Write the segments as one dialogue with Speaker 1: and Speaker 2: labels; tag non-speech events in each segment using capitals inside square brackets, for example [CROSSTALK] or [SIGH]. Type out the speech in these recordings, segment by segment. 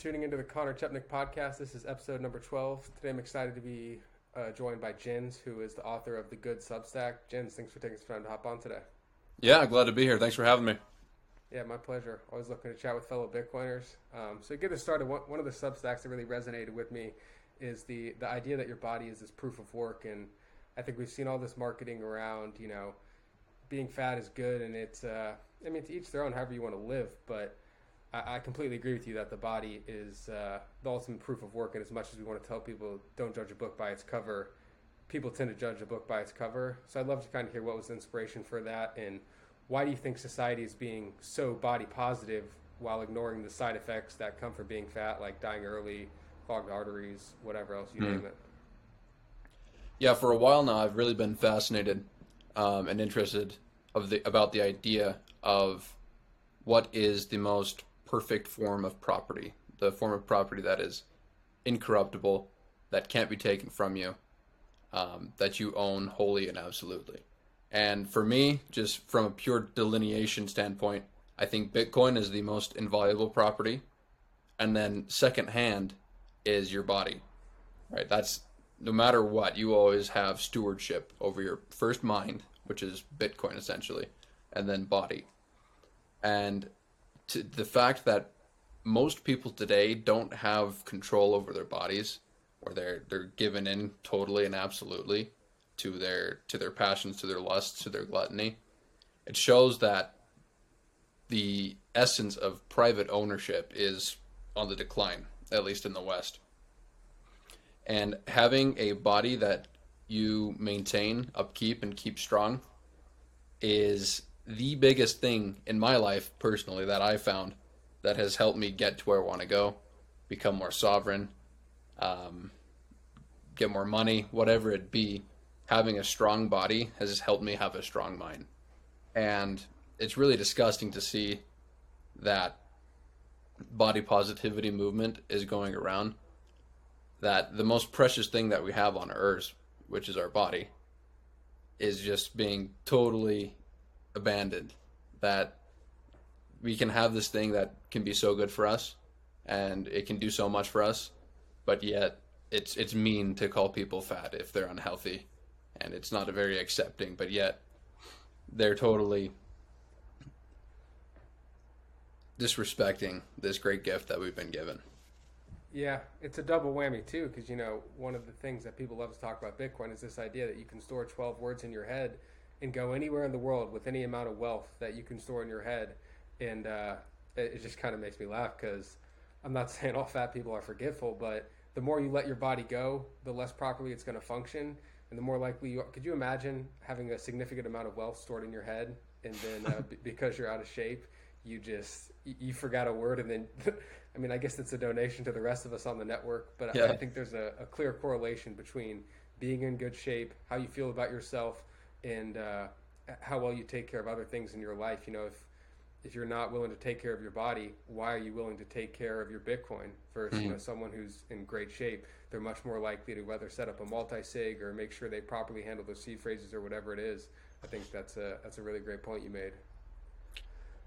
Speaker 1: tuning into the Connor Chepnick podcast. This is episode number 12. Today I'm excited to be uh, joined by Jens, who is the author of The Good Substack. Jens, thanks for taking some time to hop on today.
Speaker 2: Yeah, glad to be here. Thanks for having me.
Speaker 1: Yeah, my pleasure. Always looking to chat with fellow Bitcoiners. Um, so, to get us started, one, one of the Substacks that really resonated with me is the, the idea that your body is this proof of work. And I think we've seen all this marketing around, you know, being fat is good and it's, uh, I mean, to each their own, however you want to live. But I, I completely agree with you that the body is uh, the ultimate proof of work. And as much as we want to tell people don't judge a book by its cover, people tend to judge a book by its cover. So I'd love to kind of hear what was the inspiration for that and why do you think society is being so body positive while ignoring the side effects that come from being fat, like dying early, clogged arteries, whatever else you mm. name it?
Speaker 2: Yeah, for a while now, I've really been fascinated um, and interested of the about the idea of what is the most perfect form of property, the form of property that is incorruptible, that can't be taken from you, um, that you own wholly and absolutely. And for me, just from a pure delineation standpoint, I think Bitcoin is the most invaluable property. And then second hand is your body, right? That's no matter what, you always have stewardship over your first mind, which is Bitcoin essentially, and then body. And to the fact that most people today don't have control over their bodies, or they're they're given in totally and absolutely to their to their passions, to their lusts, to their gluttony. It shows that the essence of private ownership is on the decline, at least in the West. And having a body that you maintain, upkeep, and keep strong is the biggest thing in my life personally that I found that has helped me get to where I want to go, become more sovereign, um, get more money, whatever it be. Having a strong body has helped me have a strong mind. And it's really disgusting to see that body positivity movement is going around. That the most precious thing that we have on earth, which is our body, is just being totally abandoned that we can have this thing that can be so good for us and it can do so much for us but yet it's it's mean to call people fat if they're unhealthy and it's not a very accepting but yet they're totally disrespecting this great gift that we've been given.
Speaker 1: Yeah it's a double whammy too because you know one of the things that people love to talk about bitcoin is this idea that you can store 12 words in your head and go anywhere in the world with any amount of wealth that you can store in your head. And uh, it, it, just kind of makes me laugh because I'm not [LAUGHS] saying all fat people are forgetful, but the more you let your body go, the less properly it's going to function. And the more likely you are. Could you imagine having a significant amount of wealth stored in your head and then uh, b- [LAUGHS] because you're out of shape, you just you forgot a word and then [LAUGHS] I mean I guess it's a donation to the rest of us on the network, but yeah. I, I, think there's a, a clear correlation between being in good shape, how you feel about yourself, and uh, how well you take care of other things in your life. You know, if if you're not willing to take care of your body, why are you willing to take care of your Bitcoin versus mm-hmm. you know someone who's in great shape? They're much more likely to whether set up a multi sig or make sure they properly handle their seed phrases or whatever it is. I think that's a that's a really great point you made.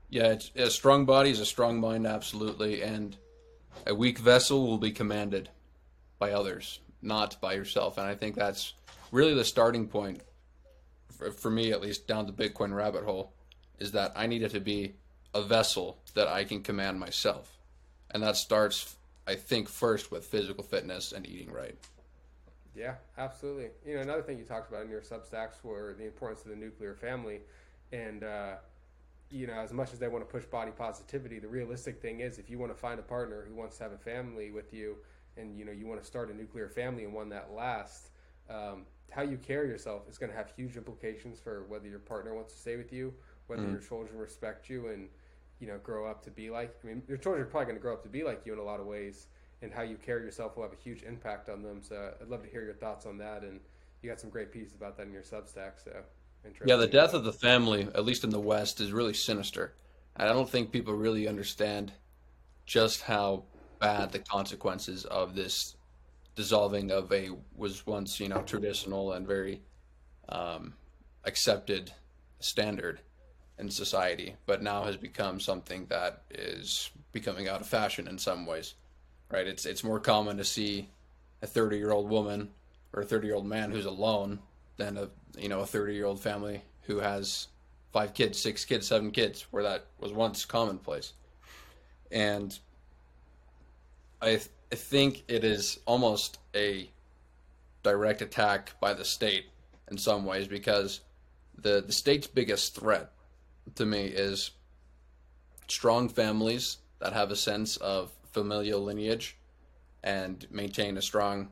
Speaker 2: Yeah, it's, a strong body is a strong mind, absolutely, and a weak vessel will be commanded by others, not by yourself. And I think that's really the starting point for, for me at least, down the Bitcoin rabbit hole, is that I needed to be a vessel that I can command myself. And that starts, I think, first with physical fitness and eating right.
Speaker 1: Yeah, absolutely. You know, another thing you talked about in your Substacks were the importance of the nuclear family. And, uh, you know, as much as they want to push body positivity, the realistic thing is if you want to find a partner who wants to have a family with you and, you know, you want to start a nuclear family and one that lasts, um, how you carry yourself is going to have huge implications for whether your partner wants to stay with you, whether mm. your children respect you, and you know grow up to be like. I mean, your children are probably going to grow up to be like you in a lot of ways, and how you carry yourself will have a huge impact on them. So I'd love to hear your thoughts on that, and you got some great pieces about that in your Substack. So
Speaker 2: yeah, the death of the family, at least in the West, is really sinister. And I don't think people really understand just how bad the consequences of this dissolving of a was once you know traditional and very um, accepted standard in society, but now has become something that is becoming out of fashion in some ways. right? It's it's more common to see a 30 year old woman or a 30 year old man who's alone than a you know a 30 year old family who has five kids, six kids, seven kids, where that was once commonplace. And I I think it is almost a direct attack by the state in some ways because the the state's biggest threat to me is strong families that have a sense of familial lineage and maintain a strong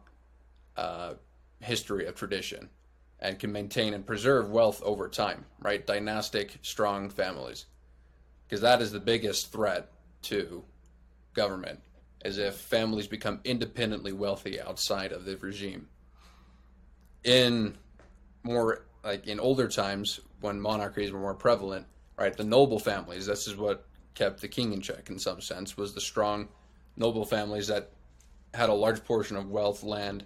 Speaker 2: uh, history of tradition and can maintain and preserve wealth over time, right? Dynastic, strong families. Because that is the biggest threat to government, is if families become independently wealthy outside of the regime. In more, like in older times, when monarchies were more prevalent, right, the noble families, this is what kept the king in check in some sense, was the strong noble families that had a large portion of wealth, land,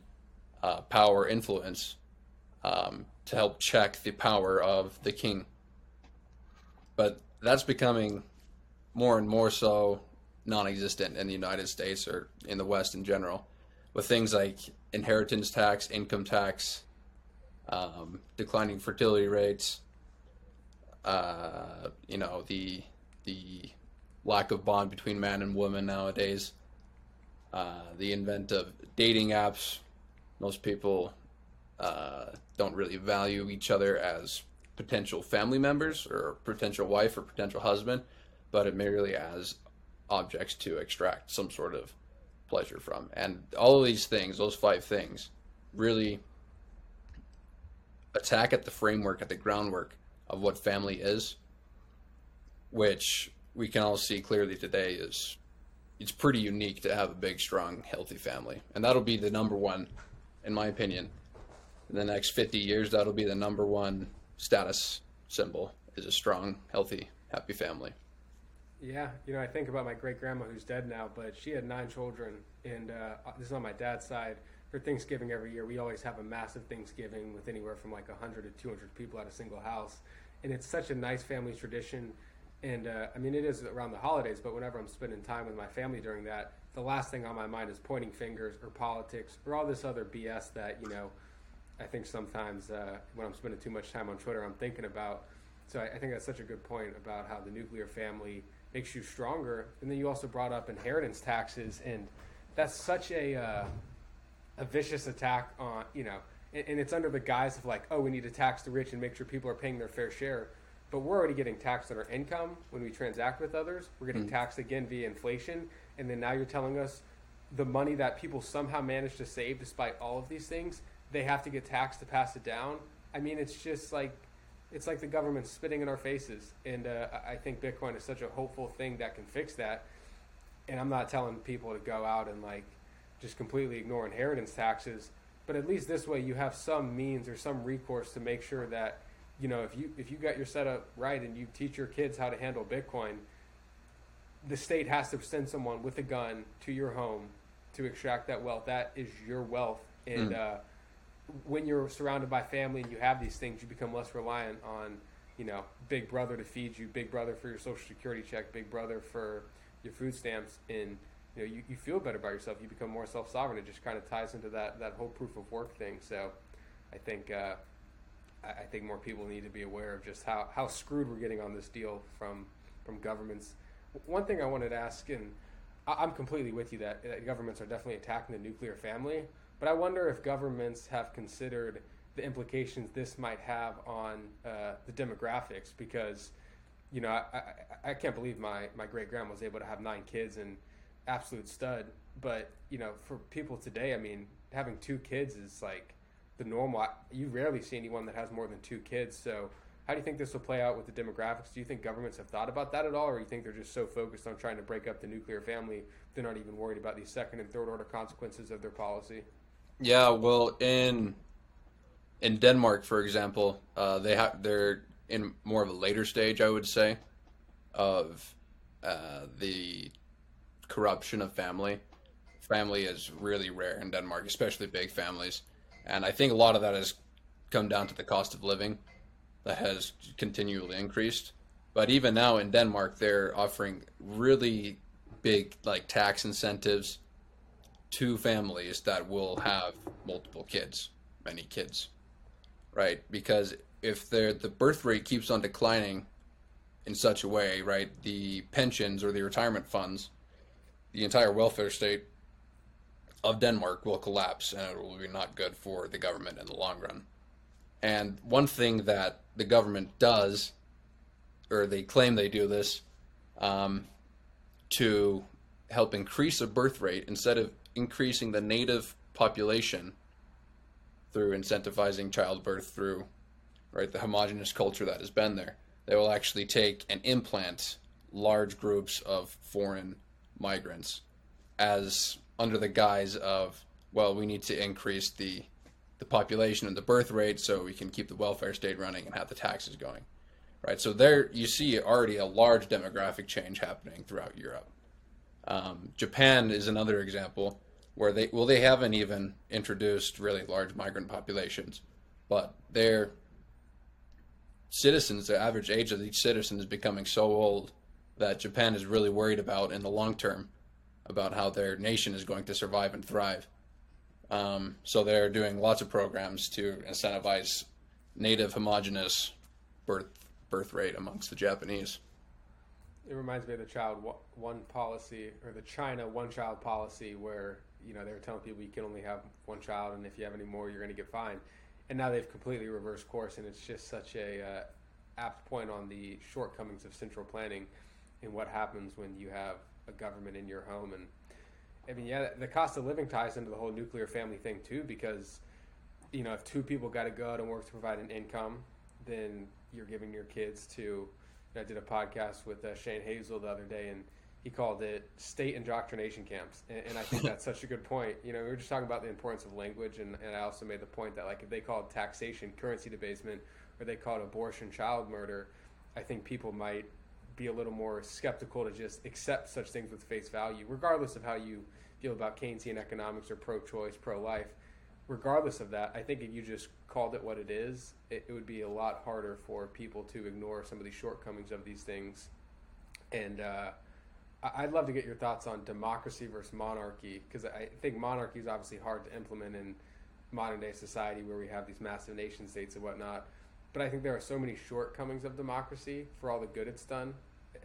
Speaker 2: uh, power, influence um, to help check the power of the king. But that's becoming more and more so non existent in the United States or in the West in general, with things like inheritance tax, income tax, um, declining fertility rates, uh, you know, the, the lack of bond between man and woman nowadays, uh, the invent of dating apps. Most people uh, don't really value each other as potential family members or potential wife or potential husband, but it merely as objects to extract some sort of pleasure from. And all of these things, those five things, really attack at the framework, at the groundwork of what family is, which we can all see clearly today is it's pretty unique to have a big, strong, healthy family. And that'll be the number one, in my opinion, in the next 50 years, that'll be the number one status symbol is a strong, healthy, happy family.
Speaker 1: Yeah, you know, I think about my great grandma who's dead now, but she had nine children, and uh, this is on my dad's side. For Thanksgiving every year, we always have a massive Thanksgiving with anywhere from like 100 to 200 people at a single house, and it's such a nice family tradition. And uh, I mean, it is around the holidays, but whenever I'm spending time with my family during that, the last thing on my mind is pointing fingers or politics or all this other BS that you know I think sometimes uh, when I'm spending too much time on Twitter, I'm thinking about. So I, I, think that's such a good point about how the nuclear family makes you stronger. And then you also brought up inheritance taxes, and that's such a uh, a vicious attack on you know, and, and, it's under the guise of like, oh, we need to tax the rich and make sure people are paying their fair share. But we're already getting taxed on our income when we transact with others. We're getting mm-hmm. taxed again via inflation, and then now you're telling us the money that people somehow manage to save despite all of these things they have to get taxed to pass it down. I mean, it's just like it's like the government spitting in our faces. And uh, I think Bitcoin is such a hopeful thing that can fix that. And I'm not telling people to go out and like just completely ignore inheritance taxes, but at least this way you have some means or some recourse to make sure that you know if you if you got your setup right and you teach your kids how to handle Bitcoin, the state has to send someone with a gun to your home to extract that wealth. That is your wealth, and mm. uh, when you're surrounded by family and you have these things, you become less reliant on, you know, Big Brother to feed you, Big Brother for your Social Security check, Big Brother for your food stamps, and you know, you, you feel better about yourself. You become more self sovereign. It just kind of ties into that that whole proof of work thing. So, I think uh, I think more people need to be aware of just how how screwed we're getting on this deal from from governments. One thing I wanted to ask, and I'm completely with you that, that governments are definitely attacking the nuclear family. But I wonder if governments have considered the implications this might have on uh, the demographics because, you know, I, I, I can't believe my, my great grandma was able to have nine kids and absolute stud. But, you know, for people today, I mean, having two kids is like the normal. You rarely see anyone that has more than two kids. So, how do you think this will play out with the demographics? Do you think governments have thought about that at all, or do you think they're just so focused on trying to break up the nuclear family, they're not even worried about these second and third order consequences of their policy?
Speaker 2: Yeah, well, in in Denmark, for example, uh, they have they're in more of a later stage, I would say, of uh, the corruption of family. Family is really rare in Denmark, especially big families, and I think a lot of that has come down to the cost of living that has continually increased. But even now in Denmark, they're offering really big like tax incentives two families that will have multiple kids, many kids, right? Because if the birth rate keeps on declining in such a way, right, the pensions or the retirement funds, the entire welfare state of Denmark will collapse, and it will be not good for the government in the long run. And one thing that the government does, or they claim they do this, um, to help increase the birth rate instead of increasing the native population through incentivizing childbirth through right the homogenous culture that has been there. They will actually take and implant large groups of foreign migrants as under the guise of well we need to increase the the population and the birth rate so we can keep the welfare state running and have the taxes going right? So there you see already a large demographic change happening throughout europe. Um, japan is another example where they well they haven't even introduced really large migrant populations but their citizens the average age of each citizen is becoming so old that japan is really worried about in the long term about how their nation is going to survive and thrive. Um, so they're doing lots of programs to incentivize native homogenous birth birth rate amongst the japanese.
Speaker 1: It reminds me of the child one policy or the China one child policy where you know they were telling people you can only have one child and if you have any more you're going to get fined. And now they've completely reversed course and it's just such a uh, apt point on the shortcomings of central planning and what happens when you have a government in your home and I mean yeah the cost of living ties into the whole nuclear family thing too because you know if two people got to go out and work to provide an income then you're giving your kids to I did a podcast with uh, Shane Hazel the other day, and he called it state indoctrination camps. And, and I think that's such a good point. You know, we were just talking about the importance of language, and, and I also made the point that, like, if they called taxation currency debasement or they called abortion child murder, I think people might be a little more skeptical to just accept such things with face value, regardless of how you feel about Keynesian economics or pro choice, pro life regardless of that, I think if you just called it what it is, it, it, would be a lot harder for people to ignore some of these shortcomings of these things. And uh, I'd love to get your thoughts on democracy versus monarchy, because I think monarchy is obviously hard to implement in modern day society where we have these massive nation states and whatnot. But I think there are so many shortcomings of democracy for all the good it's done.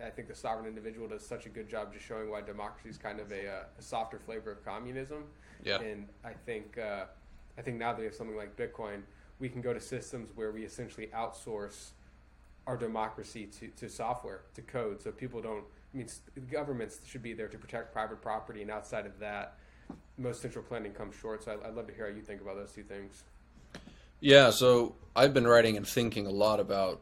Speaker 1: I think the sovereign individual does such a good job just showing why democracy is kind of a, uh, a softer flavor of communism.
Speaker 2: Yeah.
Speaker 1: And I think. Uh, I think now that we have something like Bitcoin, we can go to systems where we essentially outsource our democracy to, to software, to code, so people don't. I mean, governments should be there to protect private property, and outside of that, most central planning comes short. So I'd love to hear how you think about those two things.
Speaker 2: Yeah, so I've been writing and thinking a lot about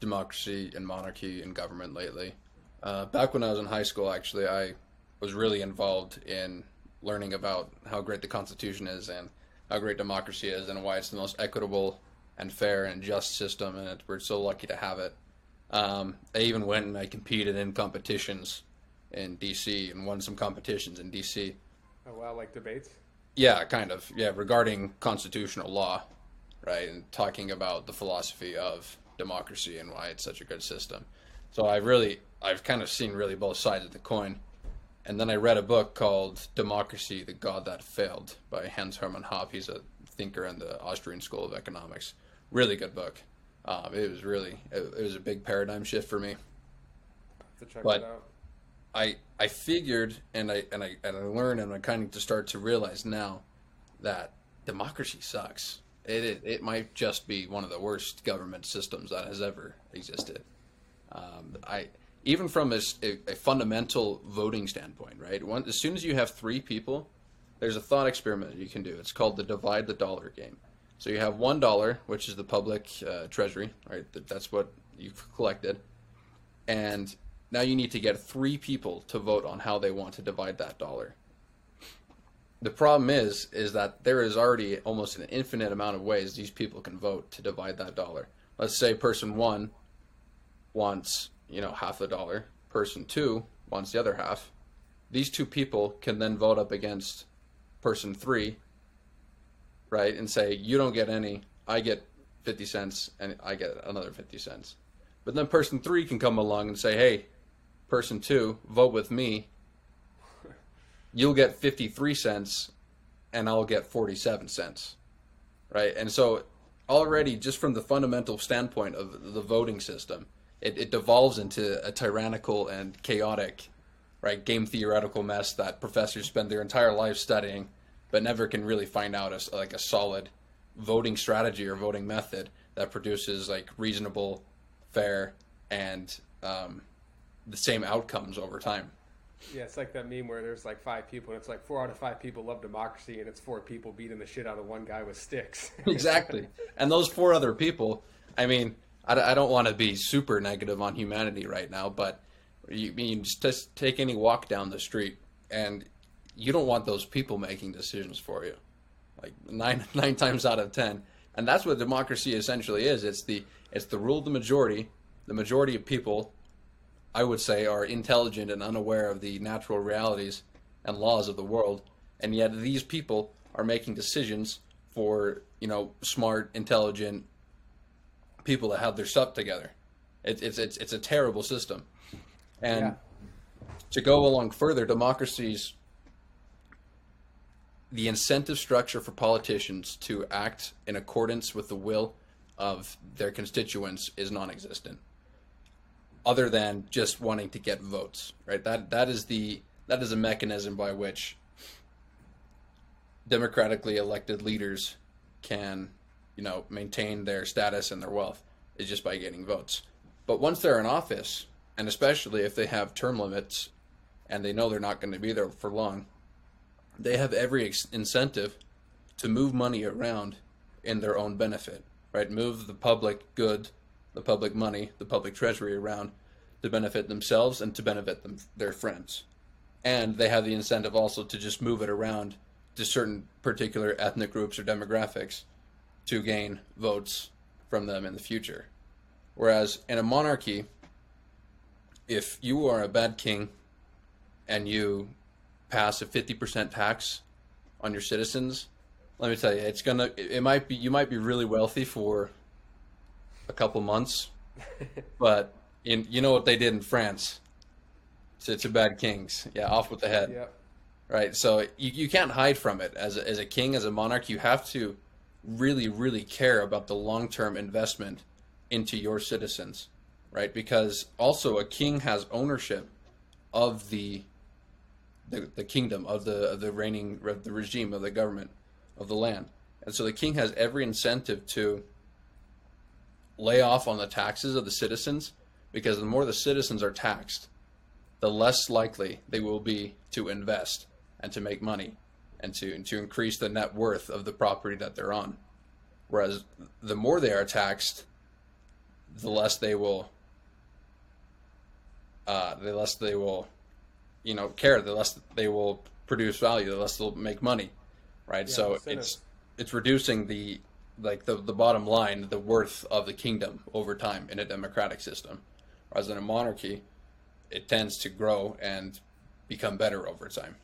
Speaker 2: democracy and monarchy and government lately. Uh, back when I was in high school, actually, I was really involved in learning about how great the Constitution is and how great democracy is and why it's the most equitable and fair and just system, and we're so lucky to have it. Um, I even went and I competed in competitions in DC and won some competitions in DC.
Speaker 1: Oh wow, like debates?
Speaker 2: Yeah, kind of. Yeah, regarding constitutional law, right, and talking about the philosophy of democracy and why it's such a good system. So I really, I've kind of seen really both sides of the coin. And then I read a book called Democracy, the God That Failed by Hans Hermann Hoppe. He's a thinker in the Austrian School of Economics. Really good book. Um, it was really, it, it, was a big paradigm shift for me. but I, I figured and I, and I, and I learned and I kind of to start to realize now that democracy sucks. It, it, it might just be one of the worst government systems that has ever existed. Um, I, even from a, a, fundamental voting standpoint, right? One, as soon as you have three people, there's a thought experiment you can do. It's called the divide the dollar game. So you have one dollar, which is the public uh, treasury, right? That's what you've collected, and now you need to get three people to vote on how they want to divide that dollar. The problem is, is that there is already almost an infinite amount of ways these people can vote to divide that dollar. Let's say person one wants you know, half the dollar. Person two wants the other half. These two people can then vote up against person three, right, and say, you don't get any, I get 50 cents, and I get another 50 cents. But then person three can come along and say, hey, person two, vote with me. you'll get 53 cents and I'll get 47 cents. Right? And so already just from the fundamental standpoint of the voting system, it, it devolves into a tyrannical and chaotic, right, game theoretical mess that professors spend their entire life studying, but never can really find out as like a solid voting strategy or voting method that produces like reasonable, fair, and um, the same outcomes over time.
Speaker 1: Yeah, it's like that meme where there's like five people, and it's like four out of five people love democracy, and it's four people beating the shit out of one guy with sticks. [LAUGHS] [LAUGHS]
Speaker 2: exactly. And those four other people, I mean, I, I don't want to be super negative on humanity right now, but you mean just take any walk down the street, and you don't want those people making decisions for you, like nine [LAUGHS] nine times out of ten. And that's what democracy essentially is. It's the it's the rule of the majority. The majority of people I would say, are intelligent and unaware of the natural realities and laws of the world, and yet these people are making decisions for you know smart, intelligent people that have their stuff together. It, it's it's it's a terrible system, and yeah. to go along further, democracies. The incentive structure for politicians to act in accordance with the will of their constituents is non-existent other than just wanting to get votes, right? That that is the that is a mechanism by which democratically elected leaders can, you know, maintain their status and their wealth is just by getting votes. But once they're in office, and especially if they have term limits and they know they're not going to be there for long, they have every ex- incentive to move money around in their own benefit, right? Move the public good the public money, the public treasury around to benefit themselves and to benefit them, their friends. And they have the incentive also to just move it around to certain particular ethnic groups or demographics to gain votes from them in the future. Whereas in a monarchy, if you are a bad king and you pass a 50% tax on your citizens, let me tell you, it's gonna, it might be, you might be really wealthy for a couple months, [LAUGHS] but in, you know what they did in France to, to bad kings? Yeah, off with the head.
Speaker 1: Yep.
Speaker 2: Right. So you, you can't hide from it. As a, as a king, as a monarch, you have to really, really care about the long term investment into your citizens. Right. Because also a king has ownership of the the, the kingdom of the of the reigning of the regime of the government of the land, and so the king has every incentive to lay off on the taxes of the citizens because the more the citizens are taxed, the less likely they will be to invest and to make money and to, and to increase the net worth of the property that they're on. Whereas the more they are taxed, the less they will, uh, the less they will, you know, care. The less they will produce value. The less they'll make money, right? Yeah, so it's it's reducing the like the the bottom line, the worth of the kingdom over time in a democratic system. Whereas in a monarchy, it tends to grow and become better over time.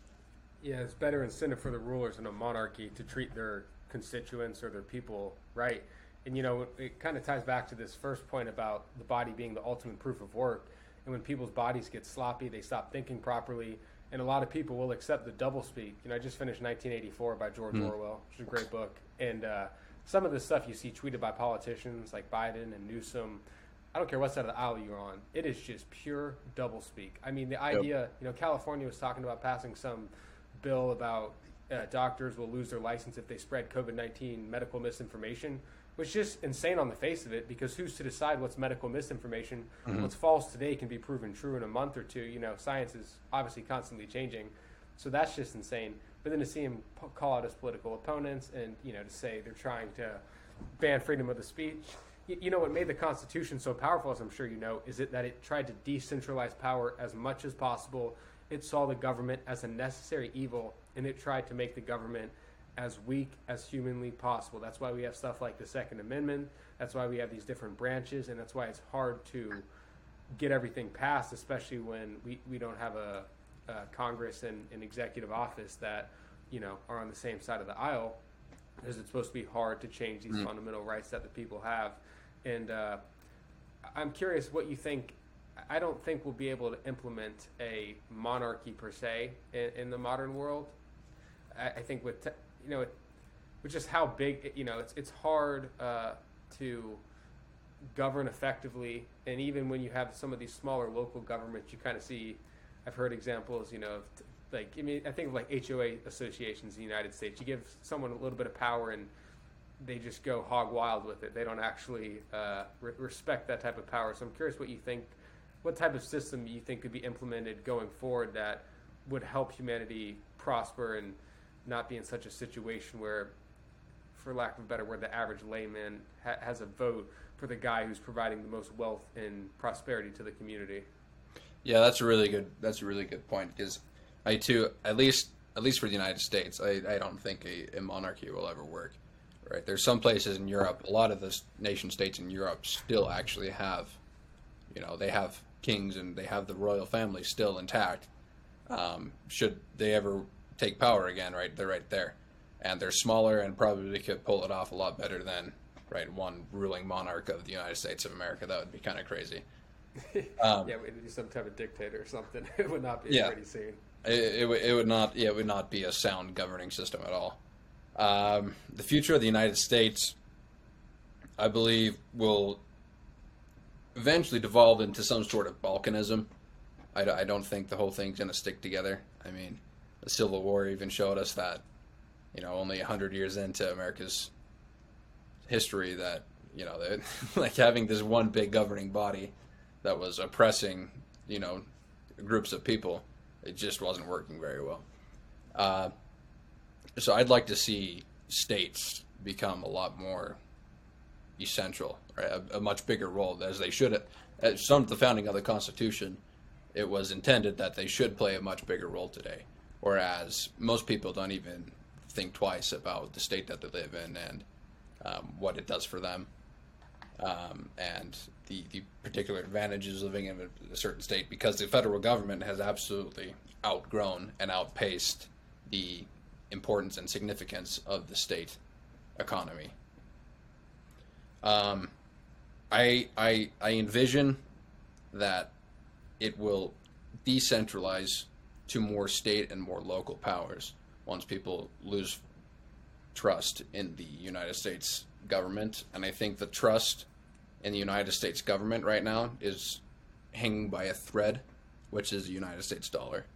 Speaker 1: Yeah, it's better incentive for the rulers in a monarchy to treat their constituents or their people right. And you know, it kind of ties back to this first point about the body being the ultimate proof of work. And when people's bodies get sloppy, they stop thinking properly. And a lot of people will accept the double speak. You know, I just finished 1984 by George mm. Orwell, which is a great book. And uh, some of the stuff you see tweeted by politicians like Biden and Newsom, I don't care what side of the aisle you're on, it is just pure doublespeak. I mean, the idea, yep. you know, California was talking about passing some bill about uh, doctors will lose their license if they spread COVID 19 medical misinformation, which is just insane on the face of it because who's to decide what's medical misinformation? Mm-hmm. What's false today can be proven true in a month or two. You know, science is obviously constantly changing. So that's just insane. But then to see him call out his political opponents and you know to say they're trying to ban freedom of the speech. You, you know what made the Constitution so powerful, as I'm sure you know, is it that it tried to decentralize power as much as possible. It saw the government as a necessary evil, and it tried to make the government as weak as humanly possible. That's why we have stuff like the Second Amendment. That's why we have these different branches, and that's why it's hard to get everything passed, especially when we, we don't have a, uh, Congress and, and executive office that you know are on the same side of the aisle, because it's supposed to be hard to change these mm fundamental rights that the people have. And uh, I'm curious what you think I don't think we'll be able to implement a monarchy per se in, in the modern world. I, I think with te- you know, with just how big you know, it's it's hard uh, to govern effectively, and even when you have some of these smaller local governments, you kind of see. I've heard examples, you know, of t- like I mean, I think of like HOA associations in the United States. You give someone a little bit of power and they just go hog wild with it. They don't actually uh, re- respect that type of power. So I'm curious what you think, what type of system you think could be implemented going forward that would help humanity prosper and not be in such a situation where, for lack of a better word, the average layman ha- has a vote for the guy who's providing the most wealth and prosperity to the community.
Speaker 2: Yeah, that's a really good. That's a really good point because I too, at least at least for the United States, I, I don't think a, a monarchy will ever work. Right? There's some places in Europe, a lot of the nation states in Europe still actually have, you know, they have kings and they have the royal family still intact. Um, should they ever take power again, right? They're right there, and they're smaller and probably could pull it off a lot better than right one ruling monarch of the United States of America. That would be kind of crazy. [LAUGHS]
Speaker 1: Um, yeah, we'd be some type of dictator or something. [LAUGHS] it would not be
Speaker 2: yeah.
Speaker 1: pretty scene.
Speaker 2: It, it, it, would not. Yeah, it would not be a sound governing system at all. Um, the future of the United States, I believe, will eventually devolve into some sort of balkanism. I, I don't think the whole thing's going to stick together. I mean, the Civil War even showed us that, you know, only 100 years into America's history, that, you know, that, [LAUGHS] like having this one big governing body that was oppressing, you know, groups of people, it just wasn't working very well. Uh, so I'd like to see states become a lot more essential, right? a, a, much bigger role as they should. At some of the founding of the Constitution, it was intended that they should play a much bigger role today, whereas most people don't even think twice about the state that they live in and um, what it does for them, um, and the, the particular advantages of living in a, a certain state because the federal government has absolutely outgrown and outpaced the importance and significance of the state economy. Um, I, I, I envision that it will decentralize to more state and more local powers once people lose trust in the United States government. And I think the trust in the United States government right now is hanging by a thread, which is the United States dollar.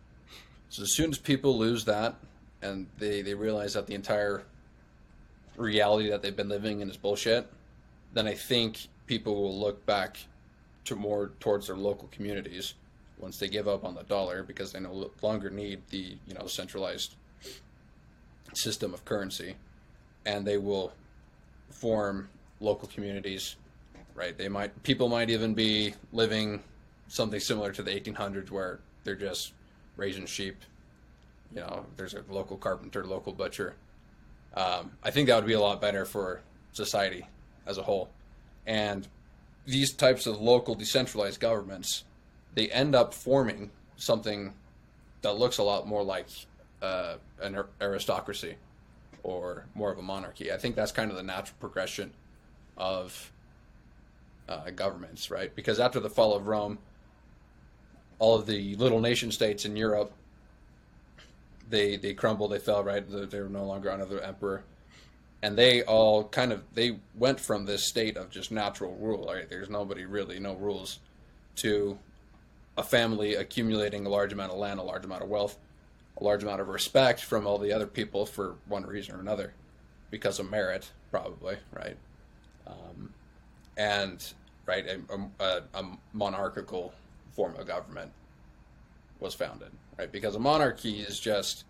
Speaker 2: So as soon as people lose that, and they, they realize that the entire reality that they've been living in is bullshit, then I think people will look back to more towards their local communities once they give up on the dollar because they no longer need the you know centralized system of currency, and they will form local communities. Right? They might people might even be living something similar to the 1800s where they're just raising sheep you know, there's a local carpenter, local butcher. Um, I think that would be a lot better for society as a whole. And these types of local decentralized governments, they end up forming something that looks a lot more like uh, an aristocracy or more of a monarchy. I think that's kind of the natural progression of uh, governments, right? Because after the fall of Rome, all of the little nation states in Europe they they crumbled, they fell right. They were no longer under the emperor, and they all kind of they went from this state of just natural rule. Right, there's nobody really, no rules, to a family accumulating a large amount of land, a large amount of wealth, a large amount of respect from all the other people for one reason or another, because of merit, probably, right? Um, and right, a, a, a monarchical form of government was founded right? Because a monarchy is just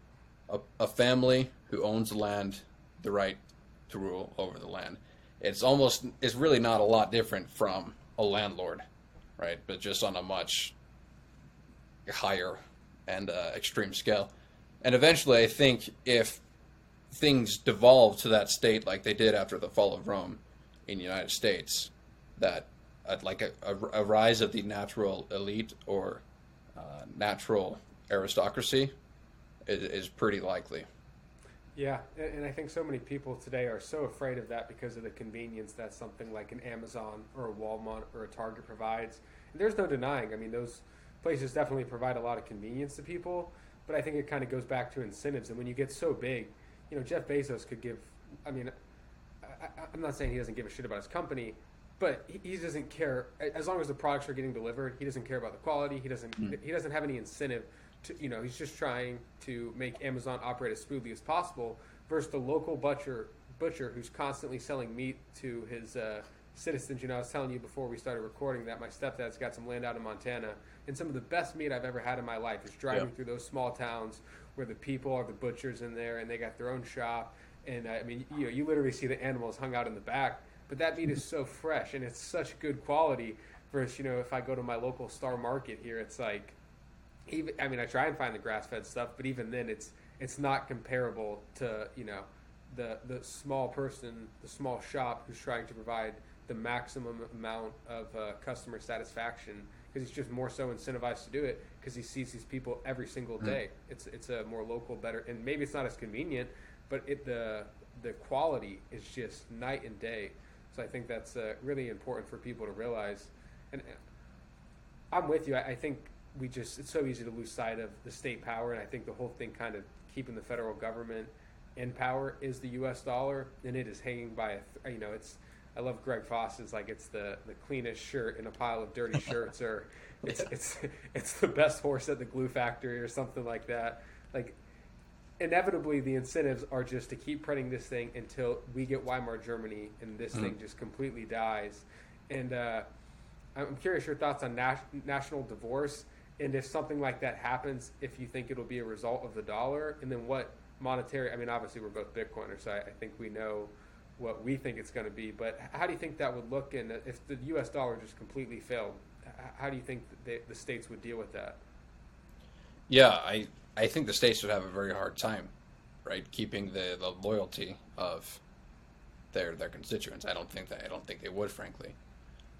Speaker 2: a, a family who owns the land, the right to rule over the land. It's almost, it's really not a lot different from a landlord, right? But just on a much higher and uh, extreme scale. And eventually, I think if things devolve to that state like they did after the fall of Rome in the United States, that uh, like a, a, a, rise of the natural elite or uh, natural aristocracy is, is pretty likely.
Speaker 1: Yeah, and I think so many people today are so afraid of that because of the convenience that something like an Amazon or a Walmart or a Target provides. And there's no denying. I mean, those places definitely provide a lot of convenience to people, but I think it kind of goes back to incentives. And when you get so big, you know, Jeff Bezos could give. I mean, I, I'm not saying he doesn't give a shit about his company, but he, he doesn't care as long as the products are getting delivered. He doesn't care about the quality. He doesn't. He doesn't have any incentive to. You know, he's just trying to make Amazon operate as smoothly as possible. Versus the local butcher butcher who's constantly selling meat to his uh, citizens. You know, I was telling you before we started recording that my stepdad's got some land out in Montana, and some of the best meat I've ever had in my life is driving
Speaker 2: Yeah.
Speaker 1: through those small towns where the people are the butchers in there, and they got their own shop. And uh, I mean, you know, you literally see the animals hung out in the back, but that meat is so fresh and it's such good quality. Versus, you know, if I go to my local Star Market here, it's like, even I mean, I try and find the grass-fed stuff, but even then, it's it's not comparable to you know the the small person, the small shop who's trying to provide the maximum amount of uh, customer satisfaction because he's just more so incentivized to do it because he sees these people every single day. It's it's a more local, better, and maybe it's not as convenient, but it the the quality is just night and day. So I think that's uh, really important for people to realize. And uh, I'm with you. I, I think we just it's so easy to lose sight of the state power, and I think the whole thing kind of keeping the federal government in power is the U.S. dollar, and it is hanging by a th- you know it's. I love Greg Foss's like it's the the cleanest shirt in a pile of dirty [LAUGHS] shirts, or it's it's it's the best horse at the glue factory, or something like that. Like inevitably the incentives are just to keep printing this thing until we get Weimar Germany and this thing just completely dies. And uh, I'm curious your thoughts on nas- national divorce and if something like that happens, if you think it'll be a result of the dollar, and then what monetary. I mean, obviously we're both Bitcoiners, so I, I think we know what we think it's going to be. But how do you think that would look? And if the U.S. dollar just completely failed, how do you think the, the states would deal with that?
Speaker 2: Yeah, I I think the states would have a very hard time, right, keeping the, the loyalty of their their constituents. I don't think that I don't think they would, frankly.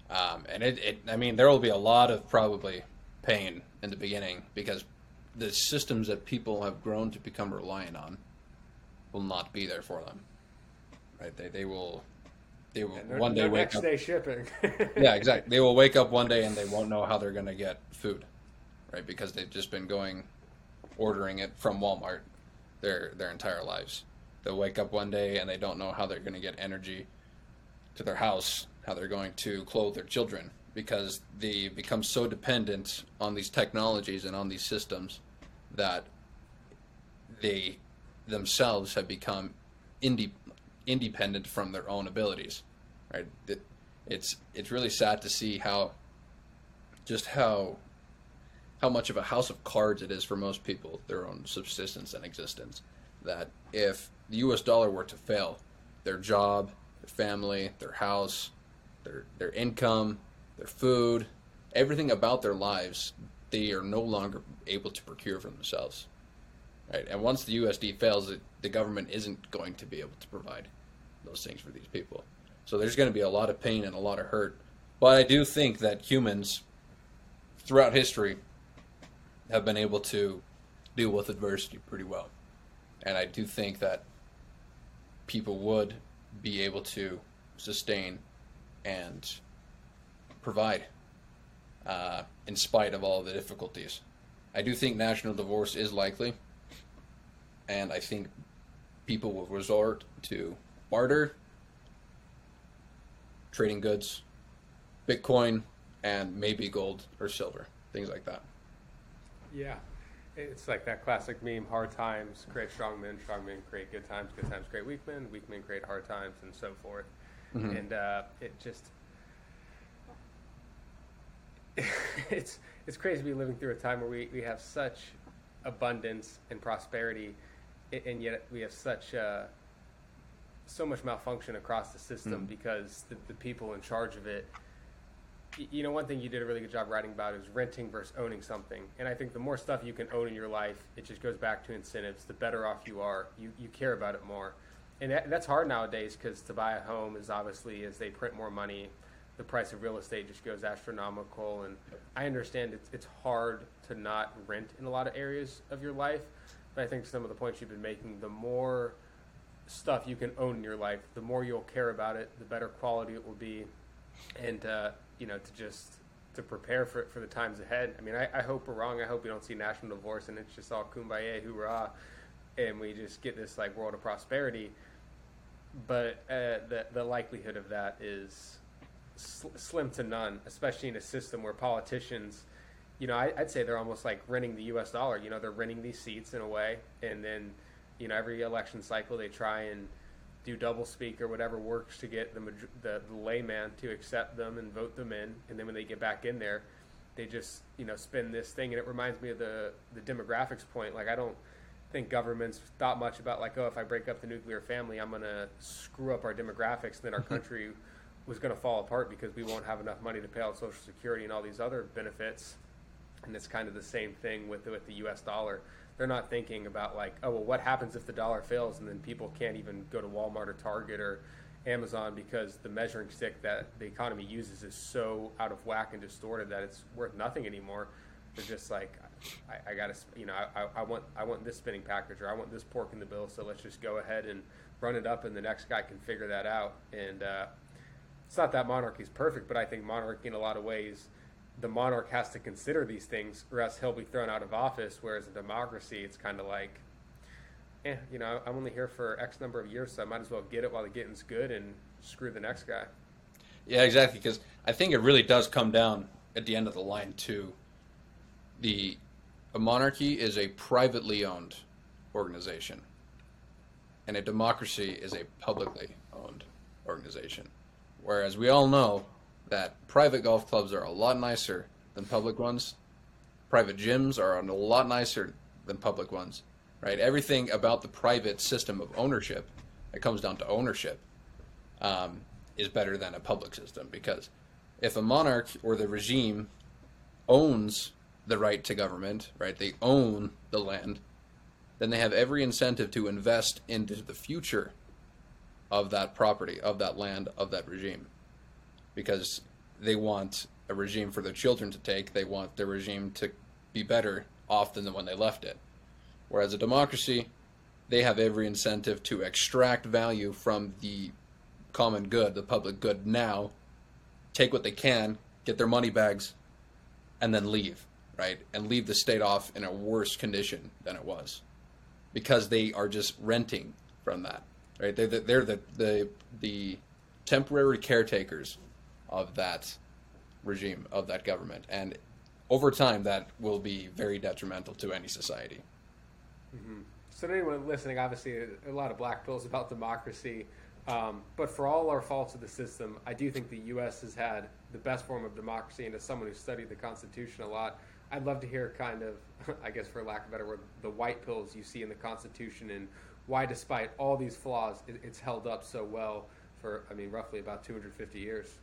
Speaker 2: Um, and it, it I mean there will be a lot of probably pain in the beginning because the systems that people have grown to become reliant on will not be there for them. Right? They they will they will one day wake
Speaker 1: next
Speaker 2: up
Speaker 1: day shipping. [LAUGHS]
Speaker 2: yeah, exactly. [LAUGHS] They will wake up one day and they won't know how they're going to get food, right? Because they've just been going ordering it from Walmart their their entire lives. They'll wake up one day and they don't know how they're going to get energy to their house, how they're going to clothe their children because they become so dependent on these technologies and on these systems that they themselves have become inde- independent from their own abilities right? It- it's it's really sad to see how just how how much of a house of cards it is for most people their own subsistence and existence that if the US dollar were to fail their job their family their house their their income their food everything about their lives they are no longer able to procure for themselves right? And once the USD fails it, the government isn't going to be able to provide those things for these people so there's going to be a lot of pain and a lot of hurt. But I do think that humans throughout history have been able to deal with adversity pretty well. And I do think that people would be able to sustain and provide uh, in spite of all the difficulties. I do think national divorce is likely. And I think people will resort to barter trading goods, Bitcoin, and maybe gold or silver, things like that.
Speaker 1: Yeah. It's like that classic meme hard times create strong men, strong men create good times, good times create weak men, weak men create hard times, and so forth. And uh, it just. [LAUGHS] it's it's crazy to be living through a time where we, we have such abundance and prosperity, and yet we have such uh, so much malfunction across the system mm-hmm. because the, the people in charge of it you know, one thing you did a really good job writing about is renting versus owning something. And I think the more stuff you can own in your life, it just goes back to incentives. The better off you are, you, you care about it more. And that, that's hard nowadays because to buy a home is obviously, as they print more money, the price of real estate just goes astronomical. And I understand it's, it's hard to not rent in a lot of areas of your life. But I think some of the points you've been making, the more stuff you can own in your life, the more you'll care about it, the better quality it will be, and uh, you know to just to prepare for it for the times ahead. I mean, I, I hope we're wrong. I hope we don't see national divorce and it's just all kumbaya, hoorah, and we just get this like world of prosperity. But uh, the the likelihood of that is sl- slim to none, especially in a system where politicians you know, I, would say they're almost like renting the U.S. dollar. You know, they're renting these seats in a way, and then, you know, every election cycle they try and do double speak or whatever works to get the, the the layman to accept them and vote them in, and then when they get back in there, they just you know spin this thing, and it reminds me of the the demographics point. Like I don't think governments thought much about like, oh, if I break up the nuclear family, I'm gonna screw up our demographics, and then our [LAUGHS] country was going to fall apart because we won't have enough money to pay out Social Security and all these other benefits and it's kind of the same thing with with the U.S. dollar. They're not thinking about like, oh well, what happens if the dollar fails and then people can't even go to Walmart or Target or Amazon because the measuring stick that the economy uses is so out of whack and distorted that it's worth nothing anymore. They're just like, I, I gotta, you know, I, I want I want this spinning package or I want this pork in the bill, so let's just go ahead and run it up, and the next guy can figure that out. And uh, it's not that monarchy is perfect, but I think monarchy in a lot of ways the monarch has to consider these things, or else he'll be thrown out of office. Whereas in democracy, it's kind of like, eh, you know, I'm only here for X number of years, so I might as well get it while the getting's good and screw the next guy.
Speaker 2: Yeah, exactly. Because I think it really does come down at the end of the line to the a monarchy is a privately owned organization, and a democracy is a publicly owned organization. Whereas we all know that private golf clubs are a lot nicer than public ones. Private gyms are a lot nicer than public ones, right? Everything about the private system of ownership, it comes down to ownership, um, is better than a public system because if a monarch or the regime owns the right to government, right, they own the land, then they have every incentive to invest into the future of that property, of that land, of that regime because they want a regime for their children to take. They want their regime to be better off than the one they left it. Whereas a democracy, they have every incentive to extract value from the common good, the public good now, take what they can, get their money bags, and then leave, right? And leave the state off in a worse condition than it was because they are just renting from that, right? They're the, they're the, the, the temporary caretakers of that regime, of that government. And over time, that will be very detrimental to any society.
Speaker 1: Mm-hmm. So, to anyone listening, obviously, a, lot of black pills about democracy. Um, but for all our faults of the system, I do think the U.S. has had the best form of democracy. And as someone who studied the Constitution a lot, I'd love to hear kind of, [LAUGHS] I guess for lack of a better word, the white pills you see in the Constitution and why, despite all these flaws, it, it's held up so well for, I mean, roughly about 250 years.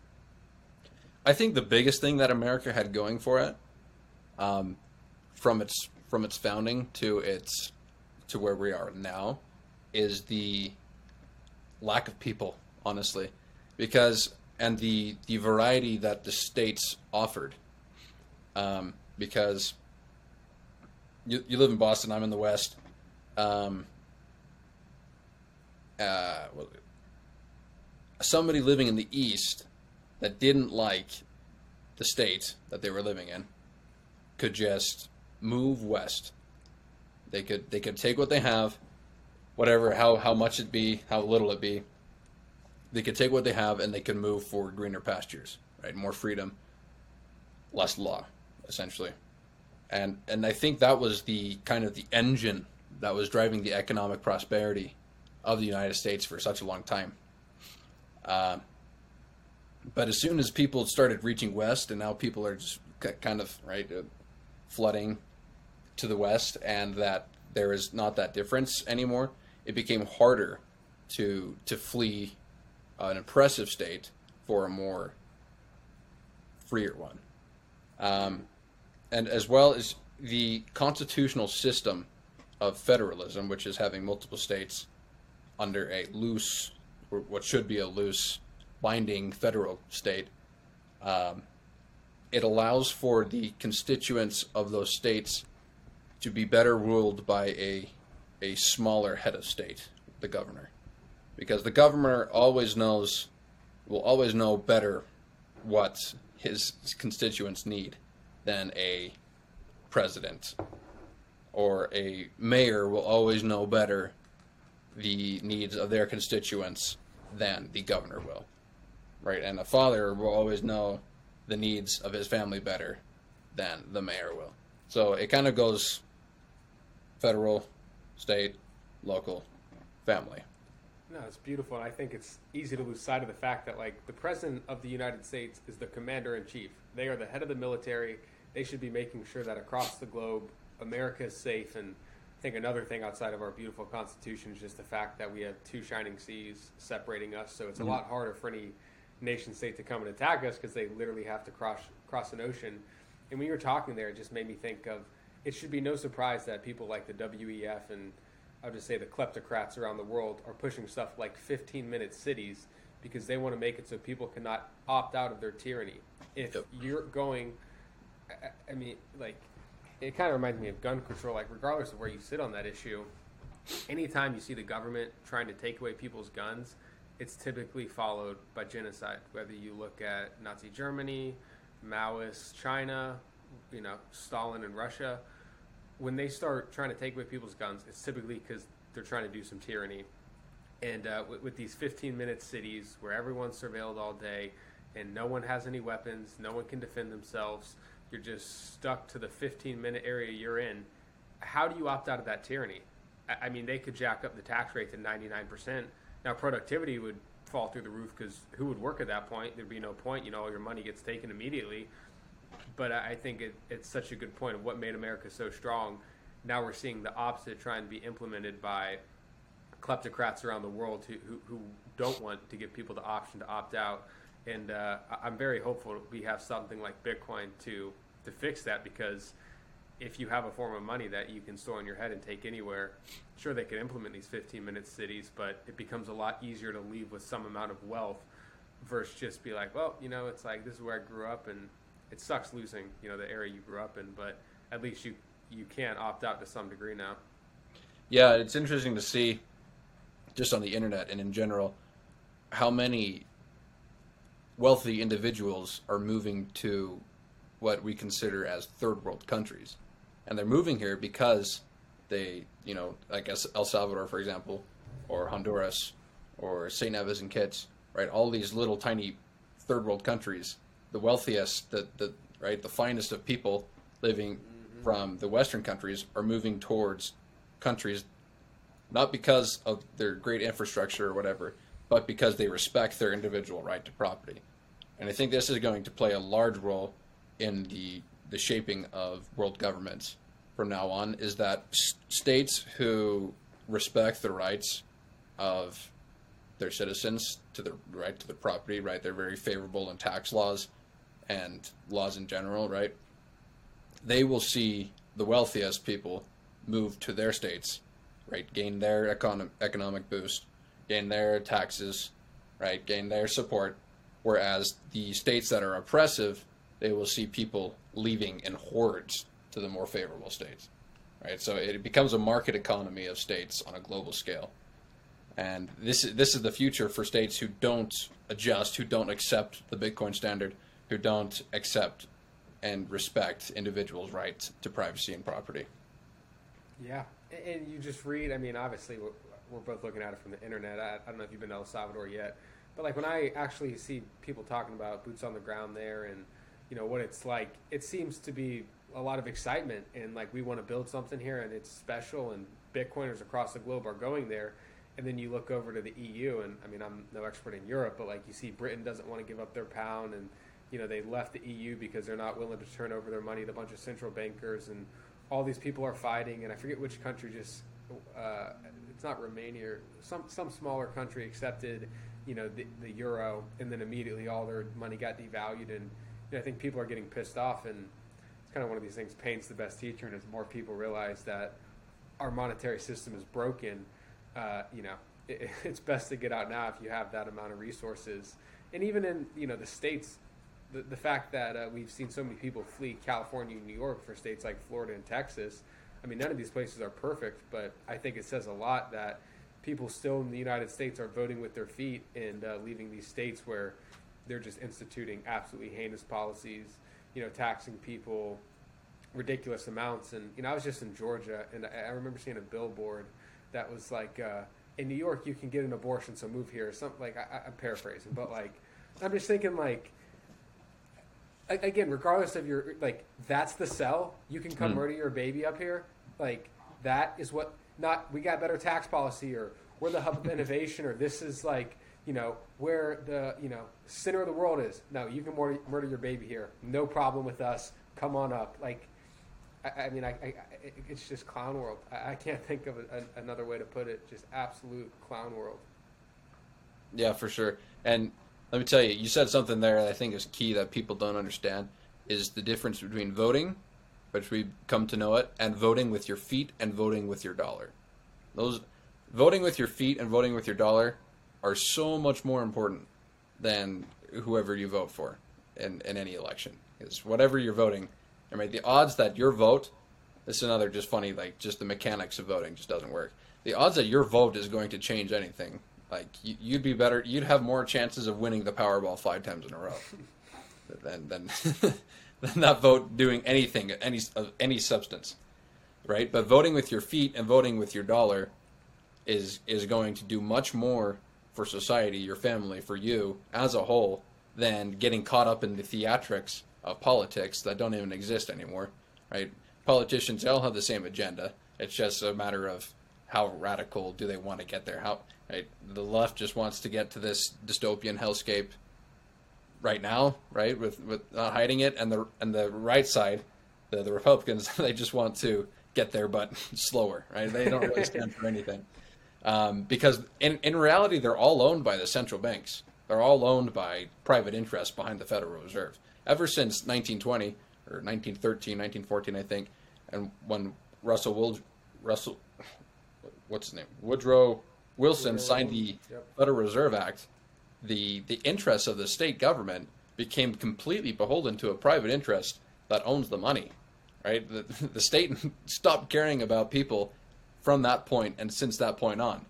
Speaker 2: I think the biggest thing that America had going for it, um, from its from its founding to its to where we are now, is the lack of people. Honestly, because and the the variety that the states offered. Um, because you, you live in Boston, I'm in the West. Um, uh, somebody living in the East that didn't like the state that they were living in could just move west. They could they could take what they have, whatever how how much it be, how little it be. They could take what they have and they could move for greener pastures, right? More freedom, less law, essentially. And and I think that was the kind of the engine that was driving the economic prosperity of the United States for such a long time. Uh, but as soon as people started reaching west, and now people are just kind of right uh, flooding to the west, and that there is not that difference anymore, it became harder to to flee an oppressive state for a more freer one. Um, and as well as the constitutional system of federalism, which is having multiple states under a loose, what should be a loose binding federal state, um, it allows for the constituents of those states to be better ruled by a a smaller head of state, the governor. because the governor always knows, will always know better what his constituents need than a president or a mayor will always know better the needs of their constituents than the governor will. Right? And a father will always know the needs of his family better than the mayor will. So it kind of goes federal, state, local, family.
Speaker 1: No, it's beautiful, and I think it's easy to lose sight of the fact that like the president of the United States is the commander in chief. They are the head of the military. They should be making sure that across the globe, America is safe. And I think another thing outside of our beautiful Constitution is just the fact that we have two shining seas separating us. So it's a mm-hmm. lot harder for any nation state to come and attack us because they literally have to cross cross an ocean. And when you were talking there, it just made me think of it should be no surprise that people like the WEF and I'll just say the kleptocrats around the world are pushing stuff like 15 minute cities because they want to make it so people cannot opt out of their tyranny. If
Speaker 2: Yep.
Speaker 1: you're going, I- I mean, like, it kind of reminds me of gun control. Like, regardless of where you sit on that issue, anytime you see the government trying to take away people's guns, it's typically followed by genocide. Whether you look at Nazi Germany, Maoist China, you know, Stalin in Russia, when they start trying to take away people's guns, it's typically because they're trying to do some tyranny. And uh, with, with these 15 minute cities where everyone's surveilled all day and no one has any weapons, no one can defend themselves, you're just stuck to the 15 minute area you're in. How do you opt out of that tyranny? I, I mean, they could jack up the tax rate to 99%. Now, productivity would fall through the roof because who would work at that point? There'd be no point. You know, all your money gets taken immediately but I think it, it's such a good point of what made America so strong. Now we're seeing the opposite trying to be implemented by kleptocrats around the world who, who, who don't want to give people the option to opt out. And uh, I'm very hopeful we have something like Bitcoin to to fix that because if you have a form of money that you can store in your head and take anywhere, sure they could implement these 15 minute cities, but it becomes a lot easier to leave with some amount of wealth versus just be like, well, you know, it's like this is where I grew up and it sucks losing, you know, the area you grew up in, but at least you you can opt out to some degree now.
Speaker 2: Yeah, it's interesting to see, just on the internet and in general, how many wealthy individuals are moving to what we consider as third world countries, and they're moving here because they, you know, I guess El Salvador, for example, or Honduras, or St. Nevis and Kitts, right? All these little tiny third world countries, the wealthiest, the, the right, the finest of people living mm-hmm. from the Western countries are moving towards countries not because of their great infrastructure or whatever, but because they respect their individual right to property. And I think this is going to play a large role in the the shaping of world governments from now on. Is that s- states who respect the rights of their citizens to the right to the property, right? They're very favorable in tax laws and laws in general, right? They will see the wealthiest people move to their states, right? Gain their econ- economic boost, gain their taxes, right? Gain their support. Whereas the states that are oppressive, they will see people leaving in hordes to the more favorable states, right? So it becomes a market economy of states on a global scale. And this is this is the future for states who don't adjust, who don't accept the Bitcoin standard, who don't accept and respect individuals' rights to privacy and property.
Speaker 1: Yeah, and you just read. I mean, obviously, we're, we're both looking at it from the internet. I, I don't know if you've been to El Salvador yet, but like when I actually see people talking about boots on the ground there and you know what it's like, it seems to be a lot of excitement and like we want to build something here and it's special and Bitcoiners across the globe are going there. And then you look over to the EU, and I mean, I'm no expert in Europe, but like you see, Britain doesn't want to give up their pound, and you know they left the EU because they're not willing to turn over their money to a bunch of central bankers, and all these people are fighting. And I forget which country just uh, it's not Romania, some some smaller country accepted, you know, the, the euro, and then immediately all their money got devalued, and I think people are getting pissed off, and it's kind of one of these things. Pain's the best teacher, and as more people realize that our monetary system is broken, uh, you know, [LAUGHS] it, it's best to get out now if you have that amount of resources. And even in you know the states, the, the fact that uh, we've seen so many people flee California and New York for states like Florida and Texas. I mean, none of these places are perfect, but I think it says a lot that people still in the United States are voting with their feet and uh, leaving these states where they're just instituting absolutely heinous policies, you know, taxing people ridiculous amounts. And you know, I was just in Georgia, and I, I remember seeing a billboard that was like, uh, "In New York, you can get an abortion, so move here." Or something like I, I'm paraphrasing, but like, I'm just thinking like. Again, regardless of your like, that's the sell. You can come
Speaker 2: Mm.
Speaker 1: murder your baby up here. Like that is what. Not we got better tax policy, or we're the hub of innovation, or this is like you know where the you know center of the world is. No, you can murder, murder your baby here. No problem with us. Come on up. Like I, I mean, I, I, it's just clown world. I, can't [LAUGHS] think of a, another way to put it. Just absolute clown world.
Speaker 2: Yeah, for sure. And let me tell you, you said something there that I think is key that people don't understand is the difference between voting, which we come to know it, and voting with your feet and voting with your dollar. Those voting with your feet and voting with your dollar are so much more important than whoever you vote for in, in any election. Is whatever you're voting, I mean the odds that your vote this is another just funny like just the mechanics of voting just doesn't work. The odds that your vote is going to change anything like you, you'd be better. You'd have more chances of winning the Powerball five times in a row [LAUGHS] than than [LAUGHS] than that vote doing anything any of any substance, right? But voting with your feet and voting with your dollar is is going to do much more for society, your family, for you as a whole than getting caught up in the theatrics of politics that don't even exist anymore, right? Politicians they all have the same agenda. It's just a matter of how radical do they want to get there? How right? The left just wants to get to this dystopian hellscape right now, right? With with not hiding it, and the and the right side, the the Republicans, [LAUGHS] they just want to get there, but [LAUGHS] slower, right? They don't really stand for anything, um, because in in reality, they're all owned by the central banks. They're all owned by private interests behind the Federal Reserve. Ever since 1920 or 1913, 1914, I think, and when Russell Wil- Russell, what's his name, Woodrow Wilson signed the
Speaker 1: yep.
Speaker 2: Federal Reserve Act, the the interests of the state government became completely beholden to a private interest that owns the money, right? The, [LAUGHS] the state [LAUGHS] stopped caring about people from that point and since that point on.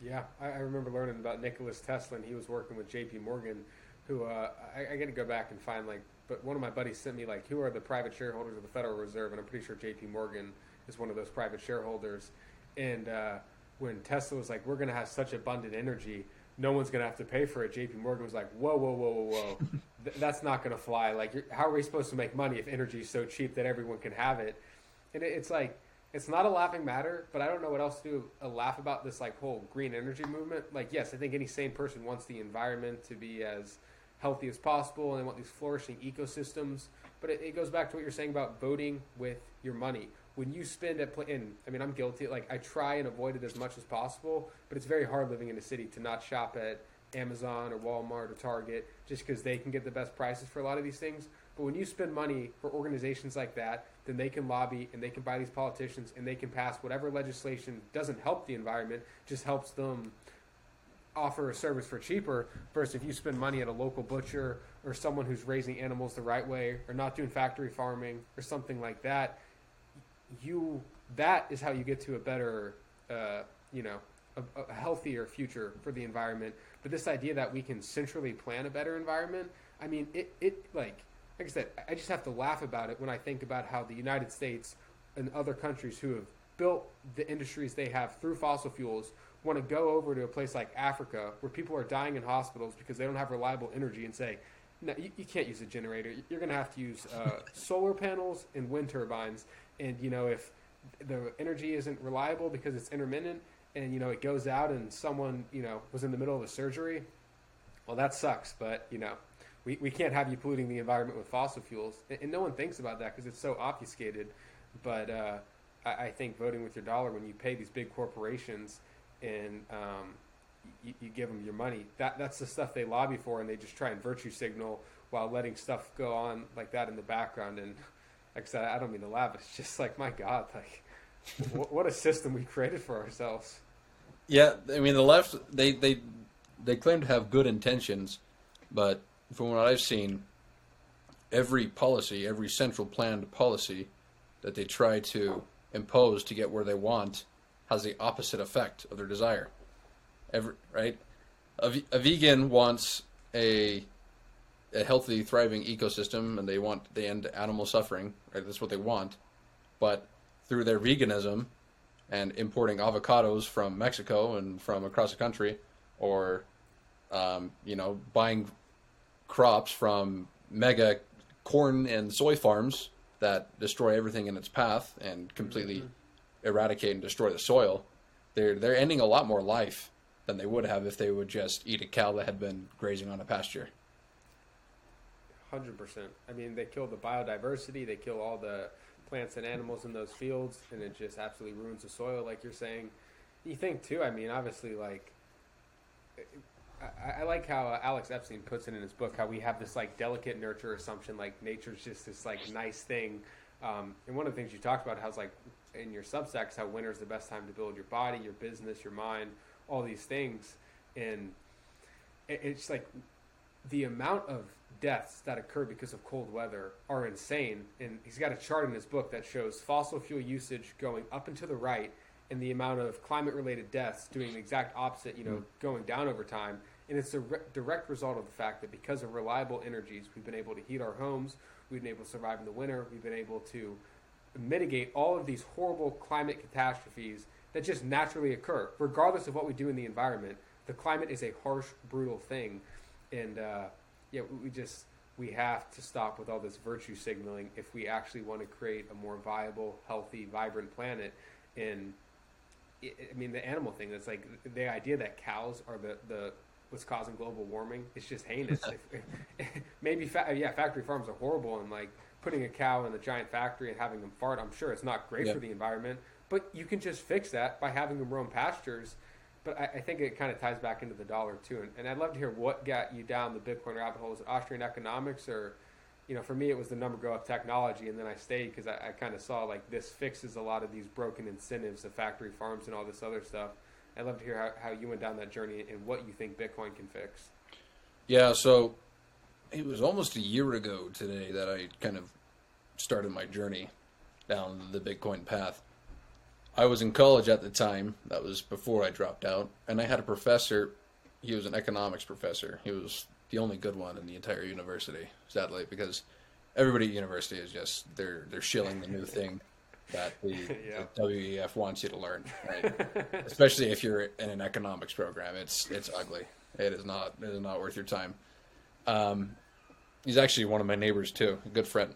Speaker 1: Yeah, I, I remember learning about Nicholas Tesla, and he was working with J.P. Morgan, who uh, I, I got to go back and find like. But one of my buddies sent me like, who are the private shareholders of the Federal Reserve, and I'm pretty sure J.P. Morgan is one of those private shareholders. And uh, when Tesla was like, we're going to have such abundant energy, no one's going to have to pay for it. J.P. Morgan was like, whoa, whoa, whoa, whoa, whoa, [LAUGHS] Th- that's not going to fly. Like, you're, how are we supposed to make money if energy is so cheap that everyone can have it? And it, it's like it's not a laughing matter, but I don't know what else to do a laugh about this like whole green energy movement. Like, yes, I think any sane person wants the environment to be as healthy as possible, and they want these flourishing ecosystems. But it, it goes back to what you're saying about voting with your money. When you spend at, and I mean, I'm guilty. Like, I try and avoid it as much as possible, but it's very hard living in a city to not shop at Amazon or Walmart or Target just because they can get the best prices for a lot of these things. But when you spend money for organizations like that, then they can lobby and they can buy these politicians and they can pass whatever legislation doesn't help the environment, just helps them offer a service for cheaper. Versus if you spend money at a local butcher or someone who's raising animals the right way or not doing factory farming or something like that, you that is how you get to a better, uh, you know, a, a healthier future for the environment. But this idea that we can centrally plan a better environment, I mean, it, it like like I said, I just have to laugh about it when I think about how the United States and other countries who have built the industries they have through fossil fuels want to go over to a place like Africa where people are dying in hospitals because they don't have reliable energy and say, no, you, you can't use a generator. You're going to have to use uh, [LAUGHS] solar panels and wind turbines. And, you know, if the energy isn't reliable because it's intermittent and, you know, it goes out and someone, you know, was in the middle of a surgery, well, that sucks. But, you know, we, we can't have you polluting the environment with fossil fuels. And, and no one thinks about that because it's so obfuscated. But uh, I, I think voting with your dollar when you pay these big corporations and um, you, you give them your money, that, that's the stuff they lobby for, and they just try and virtue signal while letting stuff go on like that in the background. And like I said, I don't mean to laugh, but it's just like, my God, like, what, what a system we created for ourselves.
Speaker 2: Yeah, I mean the left they they they claim to have good intentions, but from what I've seen, every policy, every central planned policy that they try to impose to get where they want has the opposite effect of their desire. Every, right? A, a vegan wants a a healthy, thriving ecosystem, and they want they end animal suffering. Right? That's what they want. But through their veganism and importing avocados from Mexico and from across the country, or um, you know, buying crops from mega corn and soy farms that destroy everything in its path and completely mm-hmm. eradicate and destroy the soil. They're they're ending a lot more life than they would have if they would just eat a cow that had been grazing on a pasture.
Speaker 1: Hundred percent. I mean, they kill the biodiversity. They kill all the plants and animals in those fields, and it just absolutely ruins the soil, like you're saying. You think too. I mean, obviously, like I, I, like how uh, Alex Epstein puts it in his book how we have this like delicate nurture assumption, like nature's just this like nice thing. Um, and one of the things you talked about, how's like in your Substacks, how winter's the best time to build your body, your business, your mind, all these things, and it, it's like the amount of deaths that occur because of cold weather are insane. And he's got a chart in his book that shows fossil fuel usage going up and to the right and the amount of climate related deaths doing the exact opposite, you know, mm. going down over time. And it's a re- direct result of the fact that because of reliable energies, we've been able to heat our homes, we've been able to survive in the winter, we've been able to mitigate all of these horrible climate catastrophes that just naturally occur, regardless of what we do in the environment. The climate is a harsh, brutal thing, and uh, yeah, we just we have to stop with all this virtue signaling if we actually want to create a more viable, healthy, vibrant planet. And I mean, the animal thing. It's like the idea that cows are the the what's causing global warming. It's just heinous. [LAUGHS] maybe fa- yeah, factory farms are horrible, and like putting a cow in a giant factory and having them fart. I'm sure it's not great for the environment, but you can just fix that by having them roam pastures. But I, I think it kind of ties back into the dollar too. And, and I'd love to hear what got you down the Bitcoin rabbit hole. Is it Austrian economics or you know, for me, it was the number go up technology, and then I stayed because I, I kind of saw like this fixes a lot of these broken incentives of factory farms and all this other stuff. I'd love to hear how, how you went down that journey and what you think Bitcoin can fix.
Speaker 2: Yeah, so it was almost a year ago today that I kind of started my journey down the Bitcoin path. I was in college at the time, that was before I dropped out, and I had a professor. He was an economics professor. He was the only good one in the entire university, sadly, because everybody at university is just they're they're shilling the new thing that the, [LAUGHS] yeah. WEF wants you to learn, right? [LAUGHS] Especially if you're in an economics program, it's it's ugly. It is not it is not worth your time. Um, he's actually one of my neighbors too, a good friend.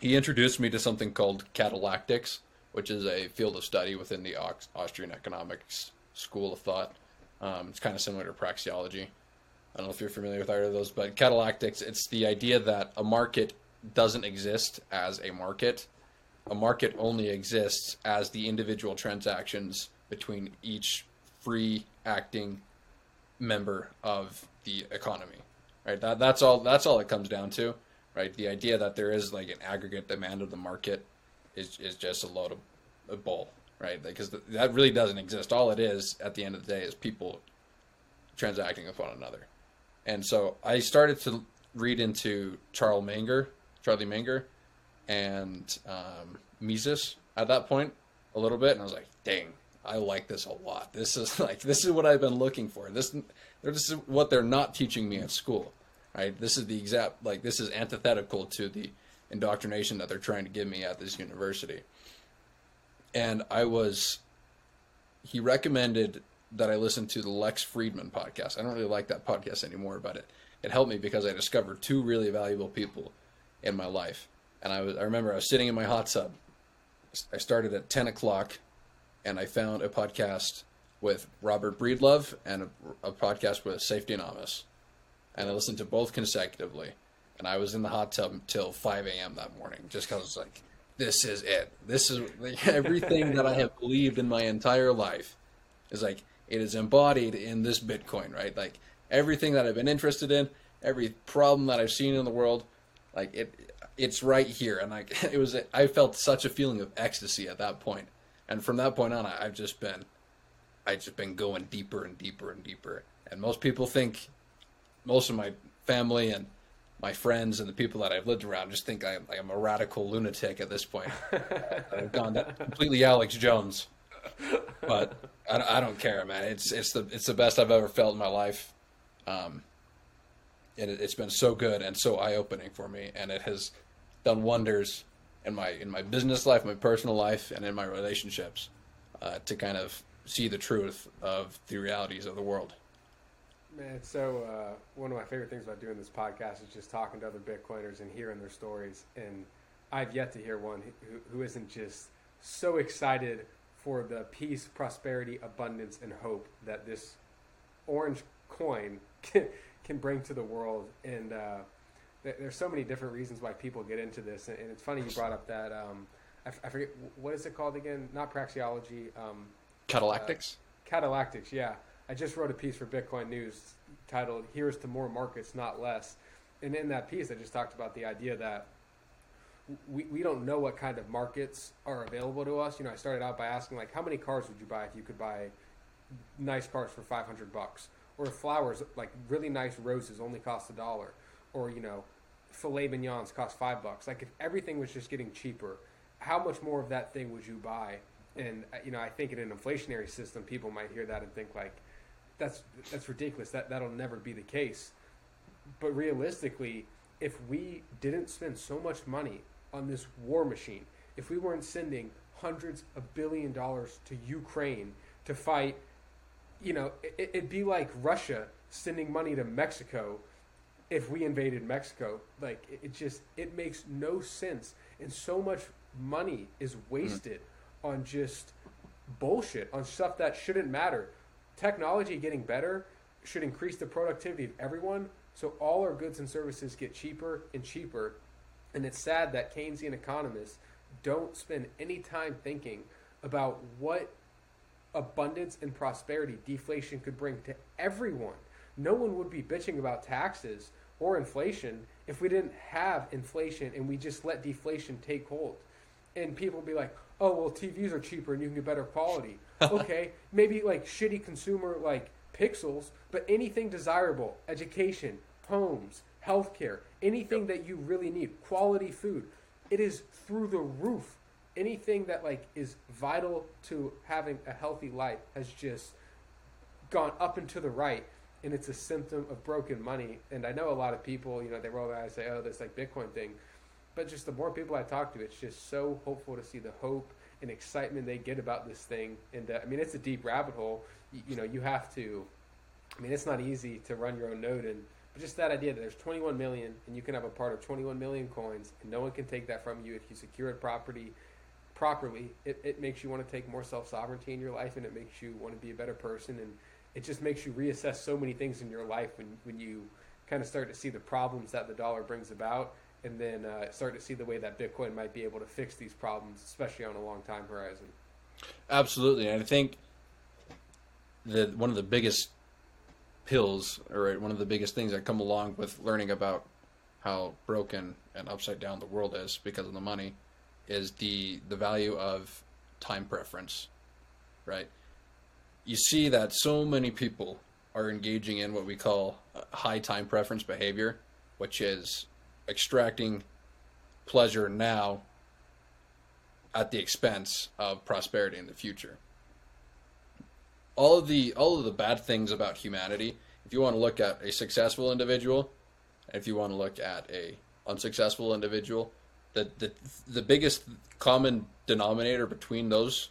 Speaker 2: He introduced me to something called catallactics, which is a field of study within the Austrian economics school of thought. Um, it's kind of similar to praxeology. I don't know if you're familiar with either of those, but catallactics, it's the idea that a market doesn't exist as a market. A market only exists as the individual transactions between each free acting member of the economy. Right? That that's all that's all it comes down to. Right? The idea that there is like an aggregate demand of the market is is just a load of a bull, right? Because that really doesn't exist. All it is at the end of the day is people transacting with one another. And so I started to read into Charles Menger, Charlie Menger, and um, Mises at that point a little bit, and I was like, dang, I like this a lot. This is [LAUGHS] like this is what I've been looking for. This this is what they're not teaching me at school. Right? This is the exact like this is antithetical to the indoctrination that they're trying to give me at this university. And I was he recommended that I listen to the Lex Fridman podcast. I don't really like that podcast anymore, but it, it helped me because I discovered two really valuable people in my life. And I was I remember I was sitting in my hot tub. I started at ten o'clock, and I found a podcast with Robert Breedlove and a, a podcast with Saifedean Ammous, and I listened to both consecutively. And I was in the hot tub until five a.m. that morning, just because like, this is it. This is [LAUGHS] everything that I have believed in my entire life. Is like it is embodied in this Bitcoin, right? Like everything that I've been interested in, every problem that I've seen in the world, like it, it's right here. And like [LAUGHS] it was, I felt such a feeling of ecstasy at that point. And from that point on, I've just been, I've just been going deeper and deeper and deeper. And most people think, most of my family and my friends and the people that I've lived around just think I am, I am a radical lunatic at this point. [LAUGHS] I've gone completely Alex Jones. but I, I, don't care, man. It's it's the it's the best I've ever felt in my life. Um, and it, has been so good and so eye opening for me, and it has done wonders in my in my business life, my personal life, and in my relationships uh, to kind of see the truth of the realities of the world.
Speaker 1: Man, so uh, one of my favorite things about doing this podcast is just talking to other Bitcoiners and hearing their stories. And I've yet to hear one who, who isn't just so excited for the peace, prosperity, abundance, and hope that this orange coin [LAUGHS] can, can bring to the world. And uh, there's so many different reasons why people get into this. And, it's funny you brought up that um, I, I, forget what is it called again? Not praxeology. Um,
Speaker 2: Catallactics.
Speaker 1: Uh, catallactics. Yeah. I just wrote a piece for Bitcoin News titled "Here's to More Markets, Not Less," and in that piece, I just talked about the idea that we, we don't know what kind of markets are available to us. You know, I started out by asking like, how many cars would you buy if you could buy nice cars for 500 bucks, or flowers like really nice roses only cost a dollar, or you know, filet mignons cost five bucks. Like if everything was just getting cheaper, how much more of that thing would you buy? And uh, you know, I think in an inflationary system, people might hear that and think like, that's that's ridiculous. That that'll never be the case. But realistically, if we didn't spend so much money on this war machine, if we weren't sending hundreds of billion dollars to Ukraine to fight, you know, it, it'd be like Russia sending money to Mexico if we invaded Mexico. Like it, it just it makes no sense, and so much money is mm-hmm. wasted mm-hmm. on just bullshit on stuff that shouldn't matter technology getting better should increase the productivity of everyone so all our goods and services get cheaper and cheaper. And it's sad that Keynesian economists don't spend any time thinking about what abundance and prosperity deflation could bring to everyone. No one would be bitching about taxes or inflation if we didn't have inflation and we just let deflation take hold. And people would be like, oh, well, TVs are cheaper and you can get better quality. [LAUGHS] okay, maybe like shitty consumer like pixels, but anything desirable, education, homes, healthcare, anything that you really need, quality food, it is through the roof. Anything that like is vital to having a healthy life has just gone up and to the right and it's a symptom of broken money. And I know a lot of people, you know, they roll their eyes and say, "Oh, this like Bitcoin thing," but just the more people I talk to, it's just so hopeful to see the hope and excitement they get about this thing. And uh, I mean, it's a deep rabbit hole. You, you, know, you have to. I mean, it's not easy to run your own node, and but just that idea that there's 21 million, and you can have a part of 21 million coins, and no one can take that from you if you secure it property properly. It, it makes you want to take more self sovereignty in your life, and it makes you want to be a better person, and it just makes you reassess so many things in your life when when you kind of start to see the problems that the dollar brings about and then uh, start to see the way that Bitcoin might be able to fix these problems, especially on a long time horizon.
Speaker 2: Absolutely, and I think that one of the biggest pills, or one of the biggest things that come along with learning about how broken and upside down the world is because of the money, is the the value of time preference, right? You see that so many people are engaging in what we call high time preference behavior, which is extracting pleasure now at the expense of prosperity in the future. All of the all of the bad things about humanity, if you want to look at a successful individual, if you want to look at a unsuccessful individual, the the the biggest common denominator between those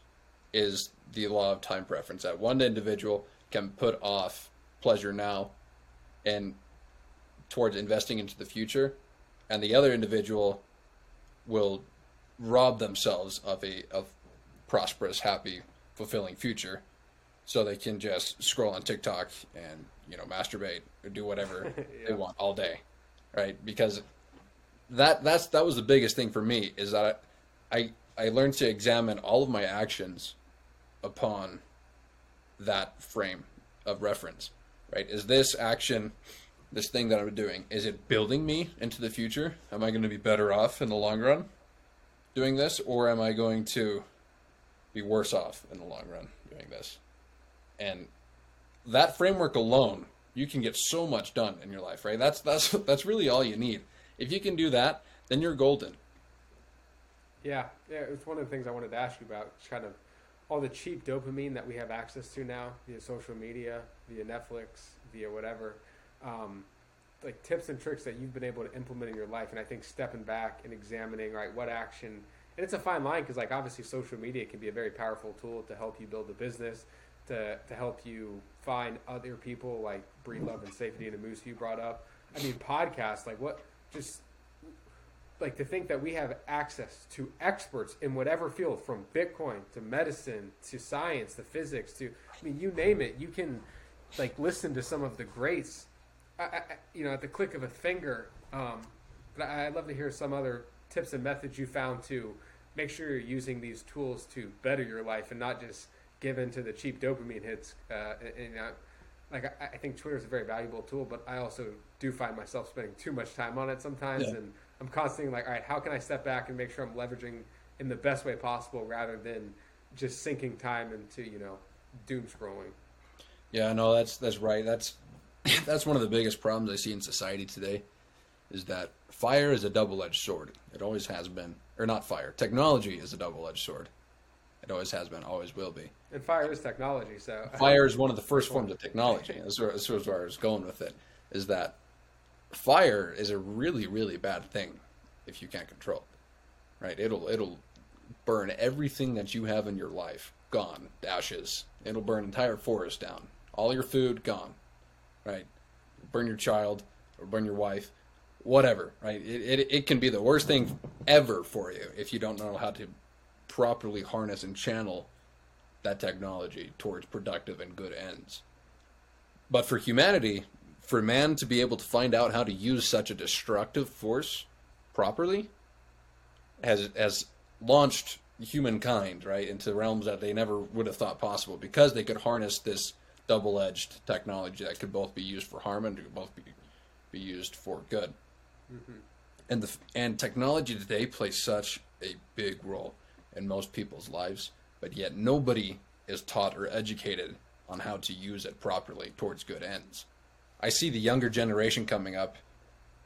Speaker 2: is the law of time preference. That one individual can put off pleasure now and towards investing into the future and the other individual will rob themselves of a of prosperous, happy, fulfilling future, so they can just scroll on TikTok and you know masturbate or do whatever [LAUGHS] yeah. they want all day, right? Because that that's that was the biggest thing for me is that I I learned to examine all of my actions upon that frame of reference, right? Is this action this thing that I'm doing, is it building me into the future? Am I going to be better off in the long run doing this, or am I going to be worse off in the long run doing this? And that framework alone, you can get so much done in your life, right? That's that's [LAUGHS] that's really all you need. If you can do that, then you're golden.
Speaker 1: Yeah, yeah. It's one of the things I wanted to ask you about, kind of all the cheap dopamine that we have access to now via social media, via Netflix, via whatever. Um, like tips and tricks that you've been able to implement in your life, and I think stepping back and examining right what action. And it's a fine line because, like, obviously, social media can be a very powerful tool to help you build a business, to to help you find other people like Breedlove and Saifedean and Ammous you brought up. I mean, podcasts like what just like to think that we have access to experts in whatever field from bitcoin to medicine to science to physics to i mean you name it you can like listen to some of the greats I, I, you know at the click of a finger um, but I, i'd love to hear some other tips and methods you found to make sure you're using these tools to better your life and not just give in to the cheap dopamine hits uh, and, and, you know, like I, I think Twitter is a very valuable tool, but I also do find myself spending too much time on it sometimes,
Speaker 2: Yeah.
Speaker 1: and I'm constantly like, all right, how can I step back and make sure I'm leveraging in the best way possible rather than just sinking time into you know doom scrolling.
Speaker 2: Yeah, no, that's that's right. That's [COUGHS] that's one of the biggest problems I see in society today, is that fire is a double-edged sword. It always has been, or not fire. Technology is a double-edged sword. It always has been, always will be.
Speaker 1: And fire is technology, so
Speaker 2: Fire is one of the [LAUGHS] first forms of technology. That's where, that's where I was going with it. Is that fire is a really, really bad thing if you can't control it. Right? It'll it'll burn everything that you have in your life, gone, ashes. It'll burn entire forest down. All your food gone. Right? Burn your child or burn your wife. Whatever, right? It, it, it can be the worst thing ever for you if you don't know how to properly harness and channel that technology towards productive and good ends. But for humanity, for man to be able to find out how to use such a destructive force properly has has launched humankind right into realms that they never would have thought possible because they could harness this double-edged technology that could both be used for harm and could both be be used for good. Mm-hmm. And the and technology today plays such a big role in most people's lives, but yet nobody is taught or educated on how to use it properly towards good ends. I see the younger generation coming up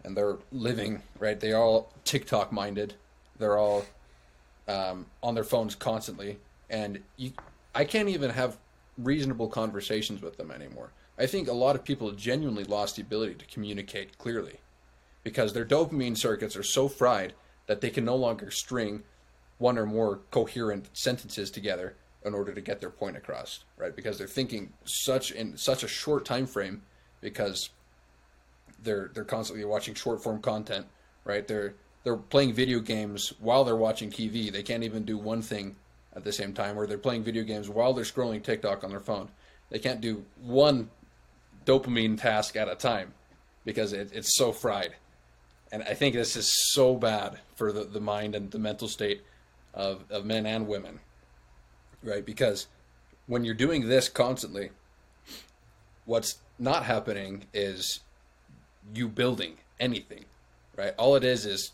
Speaker 2: and they're living, right? They're all TikTok minded. They're all um, on their phones constantly. And you, I can't even have reasonable conversations with them anymore. I think a lot of people genuinely lost the ability to communicate clearly because their dopamine circuits are so fried that they can no longer string one or more coherent sentences together in order to get their point across, right? Because they're thinking such in such a short time frame because they're they're constantly watching short form content, right? They're they're playing video games while they're watching TV. They can't even do one thing at the same time, or they're playing video games while they're scrolling TikTok on their phone. They can't do one dopamine task at a time because it, it's so fried. And I think this is so bad for the, the mind and the mental state of, of men and women, right? Because when you're doing this constantly, what's not happening is you building anything, right? All it is is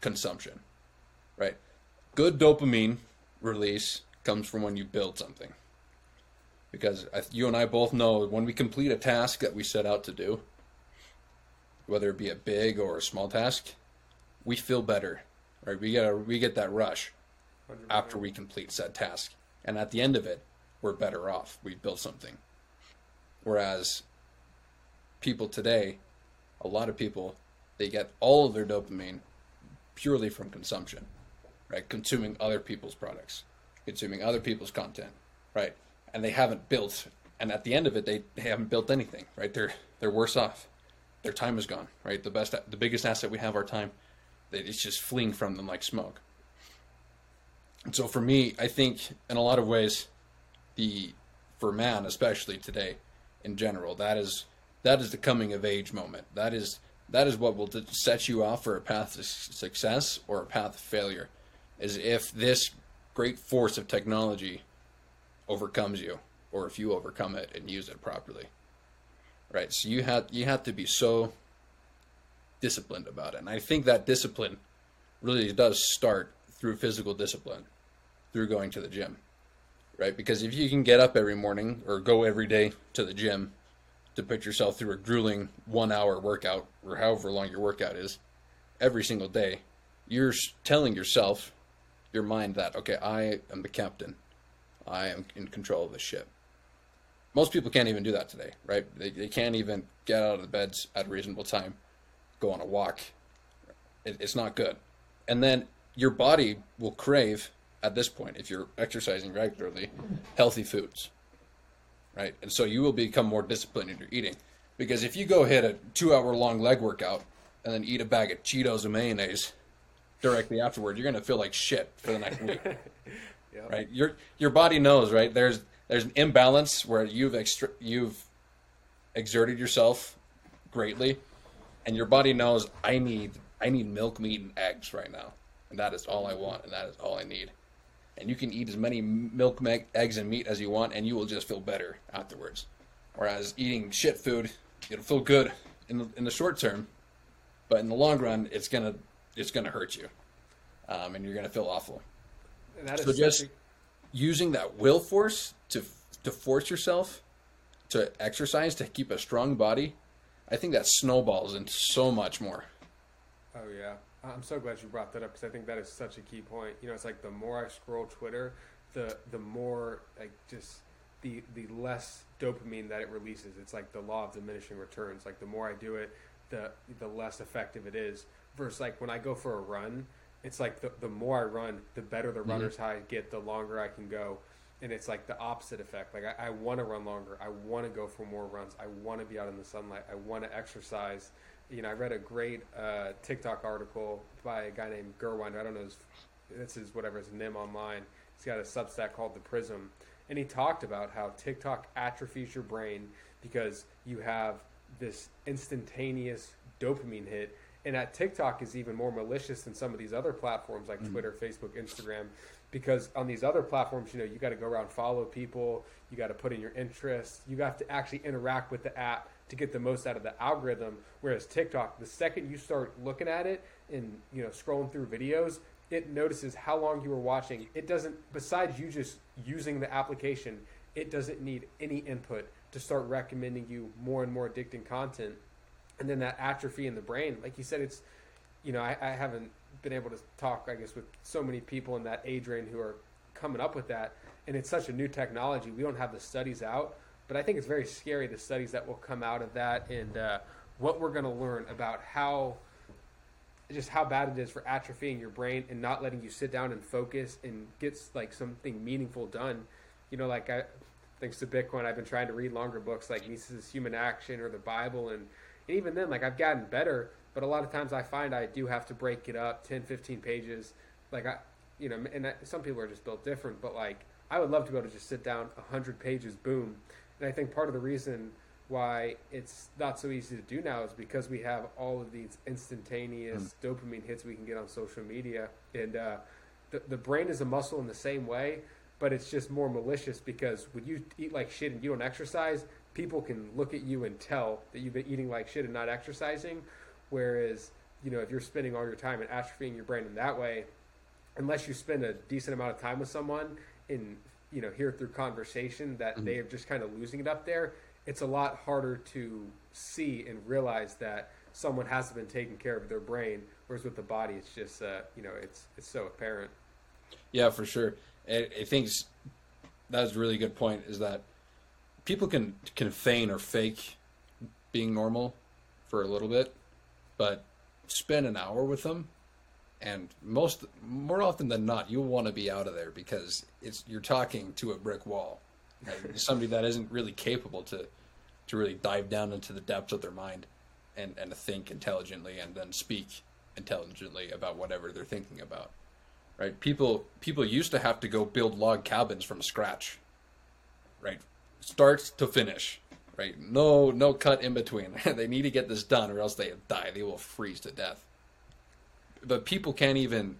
Speaker 2: consumption, right? Good dopamine release comes from when you build something. Because you and I both know when we complete a task that we set out to do, whether it be a big or a small task, we feel better, right? We get a, we get that rush after we complete said task, and at the end of it, we're better off. We built something. Whereas people today, a lot of people, they get all of their dopamine purely from consumption, right? Consuming other people's products, consuming other people's content, right? And they haven't built, and at the end of it, they, they haven't built anything, right? They're they're worse off. Their time is gone, right? The best, the biggest asset we have, our time, it's just fleeing from them like smoke. And so for me, I think in a lot of ways, the for man, especially today, in general, that is that is the coming of age moment. That is that is what will set you off for a path to success or a path of failure. Is if this great force of technology overcomes you, or if you overcome it and use it properly. Right. So you have you have to be so disciplined about it, and I think that discipline really does start through physical discipline, through going to the gym right? Because if you can get up every morning or go every day to the gym to put yourself through a grueling one hour workout or however long your workout is every single day, you're telling yourself, your mind, that, okay, I am the captain I am in control of the ship. Most people can't even do that today, right? They, they can't even get out of the beds at a reasonable time, go on a walk. It, it's not good. And then your body will crave, at this point, if you're exercising regularly, healthy foods, right? And so you will become more disciplined in your eating. Because if you go hit a two hour long leg workout and then eat a bag of Cheetos and mayonnaise directly afterward, you're going to feel like shit for the next week [LAUGHS]
Speaker 1: Yep.
Speaker 2: right? Your your body knows, right? There's there's an imbalance where you've extra, you've exerted yourself greatly, and your body knows I need I need milk, meat, and eggs right now, and that is all I want, and that is all I need. And you can eat as many milk, eggs, and meat as you want, and you will just feel better afterwards. Whereas eating shit food, it'll feel good in the, in the short term, but in the long run, it's gonna it's gonna hurt you, um, and you're gonna feel awful So just-
Speaker 1: a-
Speaker 2: using that will force to to force yourself to exercise to keep a strong body, I think that snowballs into so much more.
Speaker 1: Oh yeah, I'm so glad you brought that up because I think that is such a key point. You know, it's like the more I scroll Twitter, the the more like just the the less dopamine that it releases. It's like the law of diminishing returns. Like the more I do it, the the less effective it is. Versus like when I go for a run, it's like the the more I run, the better the mm-hmm. runner's high I get, the longer I can go. And it's like the opposite effect. Like I, I want to run longer. I want to go for more runs. I want to be out in the sunlight. I want to exercise you know, I read a great uh, TikTok article by a guy named Gurwinder. I don't know his, this is whatever his name online. He's got a Substack called The Prism, and he talked about how TikTok atrophies your brain because you have this instantaneous dopamine hit, and that TikTok is even more malicious than some of these other platforms like Twitter, Facebook, Instagram. Because on these other platforms, you know, you got to go around follow people, you got to put in your interests, you have to actually interact with the app to get the most out of the algorithm. Whereas TikTok, the second you start looking at it and you know scrolling through videos, it notices how long you were watching. It doesn't, besides you just using the application, it doesn't need any input to start recommending you more and more addicting content. And then that atrophy in the brain, like you said, it's you know I, I haven't been able to talk, I guess, with so many people in that age range who are coming up with that, and it's such a new technology. We don't have the studies out, but I think it's very scary the studies that will come out of that and uh, what we're going to learn about how just how bad it is for atrophying your brain and not letting you sit down and focus and get like something meaningful done. You know, like I, thanks to Bitcoin, I've been trying to read longer books like Mises' Human Action or the Bible, and, and even then, like I've gotten better. But a lot of times, I find I do have to break it up 10, 15 pages. Like I, you know, and I, some people are just built different. But like I would love to be able to just sit down 100 pages, boom. And I think part of the reason why it's not so easy to do now is because we have all of these instantaneous dopamine hits we can get on social media, and uh, the the brain is a muscle in the same way, but it's just more malicious because when you eat like shit and you don't exercise, people can look at you and tell that you've been eating like shit and not exercising. Whereas you know if you're spending all your time and atrophying your brain in that way, unless you spend a decent amount of time with someone and you know hear through conversation that they are just kind of losing it up there it's a lot harder to see and realize that someone hasn't been taking care of their brain whereas with the body it's just uh, you know it's it's so apparent
Speaker 2: Yeah, for sure. I, I think that's a really good point. Is that people can can feign or fake being normal for a little bit, but spend an hour with them, and most more often than not, you'll want to be out of there because it's you're talking to a brick wall, Like, [LAUGHS] somebody that isn't really capable to to really dive down into the depths of their mind and and think intelligently and then speak intelligently about whatever they're thinking about right? People people used to have to go build log cabins from scratch, right? Start to finish, right? No no cut in between. [LAUGHS] they need to get this done, or else they die. They will freeze to death. But people can't even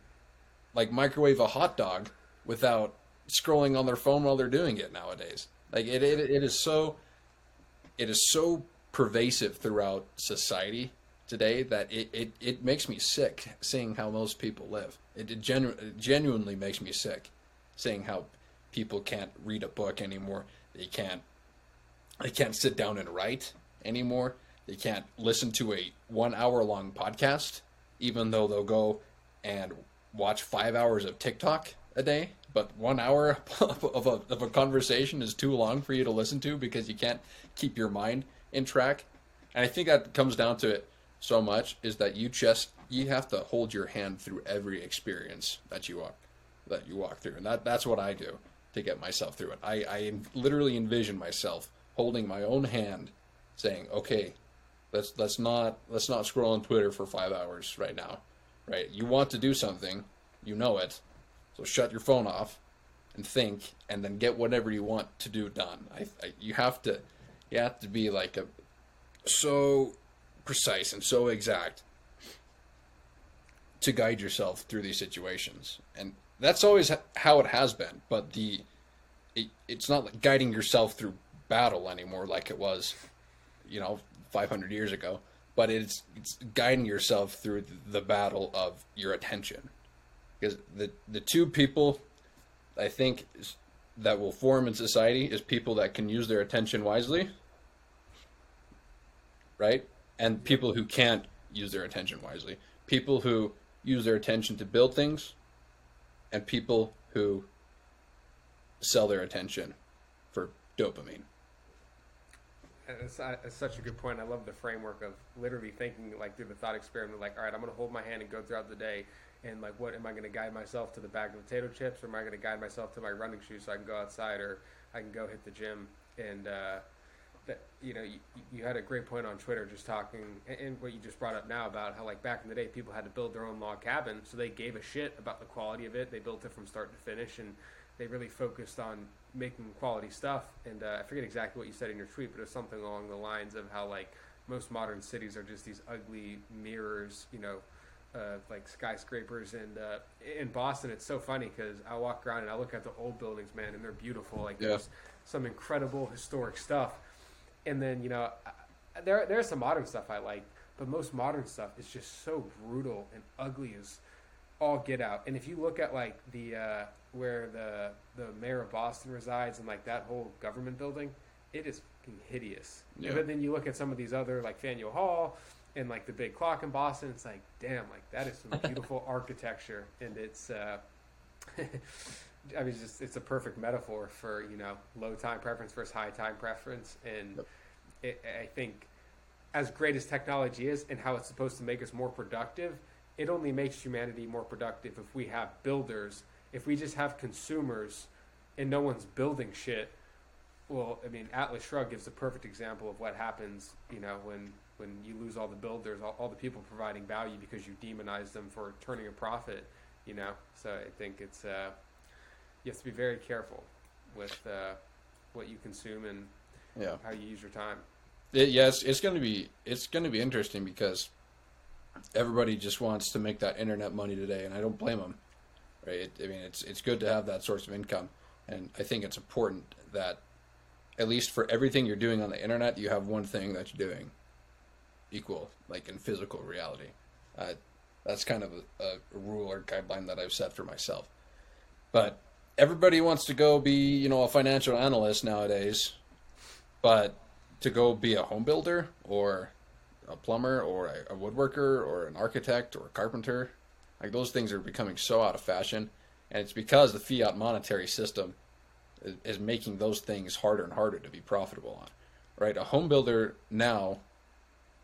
Speaker 2: like microwave a hot dog without scrolling on their phone while they're doing it nowadays. Like it it, it is so it is so pervasive throughout society today that it, it, it makes me sick seeing how most people live. It, it genu- it genuinely makes me sick seeing how people can't read a book anymore. They can't they can't sit down and write anymore. They can't listen to a one hour long podcast, even though they'll go and watch five hours of TikTok a day, but one hour [LAUGHS] of a, of a conversation is too long for you to listen to because you can't keep your mind in track. And I think that comes down to it so much is that you just you have to hold your hand through every experience that you walk that you walk through, and that that's what I do to get myself through it. I, I literally envision myself holding my own hand, saying, "Okay, let's let's not let's not scroll on Twitter for five hours right now, right? You want to do something, you know it, so shut your phone off and think, and then get whatever you want to do done. I, I you have to you have to be like a so precise and so exact to guide yourself through these situations, and that's always how it has been. But the it, it's not like guiding yourself through battle anymore like it was, you know, 500 years ago. But it's it's guiding yourself through the battle of your attention, because the the two people, I think, that will form in society is people that can use their attention wisely, right, and people who can't use their attention wisely. People who use their attention to build things, and people who sell their attention for dopamine.
Speaker 1: It's, it's, such a good point. I love the framework of literally thinking like through the thought experiment. Like, all right, I'm going to hold my hand and go throughout the day, and like, what am I going to guide myself to the bag of potato chips, or am I going to guide myself to my running shoes so I can go outside, or I can go hit the gym? And uh, that you know, you, you, had a great point on Twitter, just talking, and, and what you just brought up now about how like back in the day, people had to build their own log cabin, so they gave a shit about the quality of it. They built it from start to finish, and they really focused on making quality stuff. And uh, I forget exactly what you said in your tweet, but it was something along the lines of how like most modern cities are just these ugly mirrors, you know, uh, like skyscrapers. And uh, in Boston, it's so funny because I walk around and I look at the old buildings, man, and they're beautiful. Like yeah. there's some incredible historic stuff. And then you know, there there's some modern stuff I like, but most modern stuff is just so brutal and ugly as all get out. And if you look at like the uh, where the the mayor of Boston resides and like that whole government building, it is hideous. Yeah. But then you look at some of these other like Faneuil Hall and like the big clock in Boston, it's like damn, like that is some [LAUGHS] beautiful architecture, and it's. Uh, [LAUGHS] I mean, it's just it's a perfect metaphor for you know low time preference versus high time preference, and yep. it, I think as great as technology is and how it's supposed to make us more productive, it only makes humanity more productive if we have builders. If we just have consumers and no one's building shit, well, I mean, Atlas Shrugged gives a perfect example of what happens, you know, when when you lose all the builders, all, all the people providing value because you demonize them for turning a profit, you know. So I think it's uh, you have to be very careful with uh, what you consume and yeah. how you use your time.
Speaker 2: It, yes, it's going to be it's going to be interesting because everybody just wants to make that internet money today, and I don't blame them. Right? It, I mean, it's it's good to have that source of income, and I think it's important that at least for everything you're doing on the internet, you have one thing that you're doing equal, like in physical reality. Uh, that's kind of a, a rule or guideline that I've set for myself. But everybody wants to go be, you know, a financial analyst nowadays, but to go be a home builder or a plumber or a, a woodworker or an architect or a carpenter. Like those things are becoming so out of fashion, and it's because the fiat monetary system is, making those things harder and harder to be profitable on. Right, a home builder now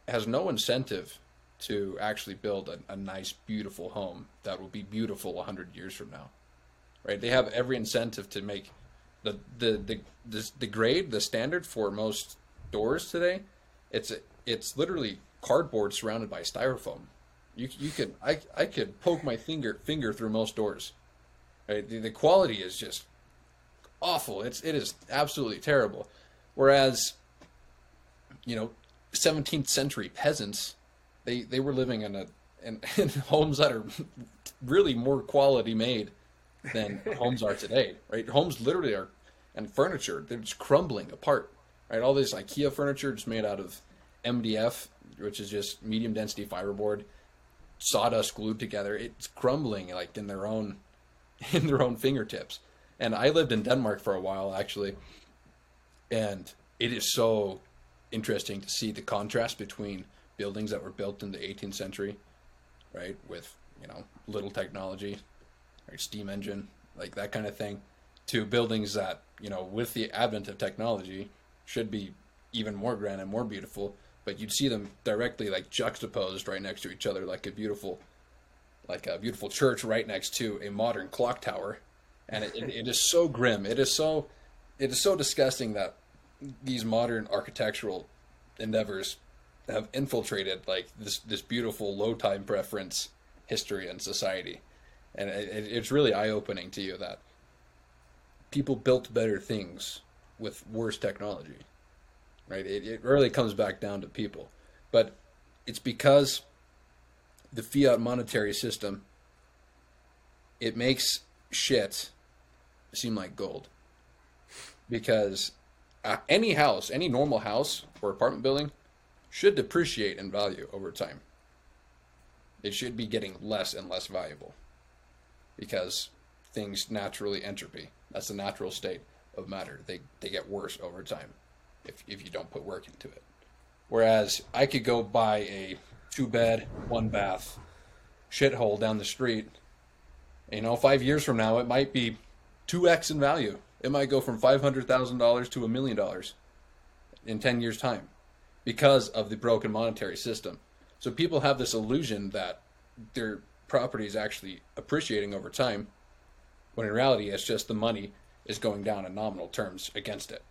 Speaker 2: has no incentive to actually build a, a nice, beautiful home that will be beautiful 100 years from now. Right, they have every incentive to make the the the the, the grade, the standard for most doors today. It's it's literally cardboard surrounded by styrofoam. You you could I I could poke my finger finger through most doors. Right? The, the quality is just awful. It's it is absolutely terrible. Whereas, you know, 17th century peasants, they they were living in a in, [LAUGHS] in homes that are really more quality made than homes are today. Right? Homes literally are, and furniture they're just crumbling apart. Right? All this IKEA furniture just made out of MDF, which is just medium density fiberboard, sawdust glued together. It's crumbling like in their own [LAUGHS] in their own fingertips. And I lived in Denmark for a while actually, and it is so interesting to see the contrast between buildings that were built in the 18th century, right, with you know little technology, right, steam engine, like that kind of thing, to buildings that you know, with the advent of technology, should be even more grand and more beautiful. But you'd see them directly like juxtaposed right next to each other, like a beautiful, like a beautiful church right next to a modern clock tower, and it, it, it is so grim. It is so, it is so disgusting that these modern architectural endeavors have infiltrated like this this beautiful low time preference history and society, and it, it's really eye opening to you that people built better things with worse technology, right? It it really comes back down to people, but it's because the fiat monetary system it makes shit seem like gold because uh, any house, any normal house or apartment building should depreciate in value over time. It should be getting less and less valuable because things naturally entropy. That's the natural state of matter. They, they get worse over time if, if you don't put work into it. Whereas I could go buy a two bed, one bath shithole down the street. You know, five years from now, it might be 2x in value. It might go from $500,000 to a million dollars in 10 years' time because of the broken monetary system. So people have this illusion that their property is actually appreciating over time, when in reality, it's just the money is going down in nominal terms against it.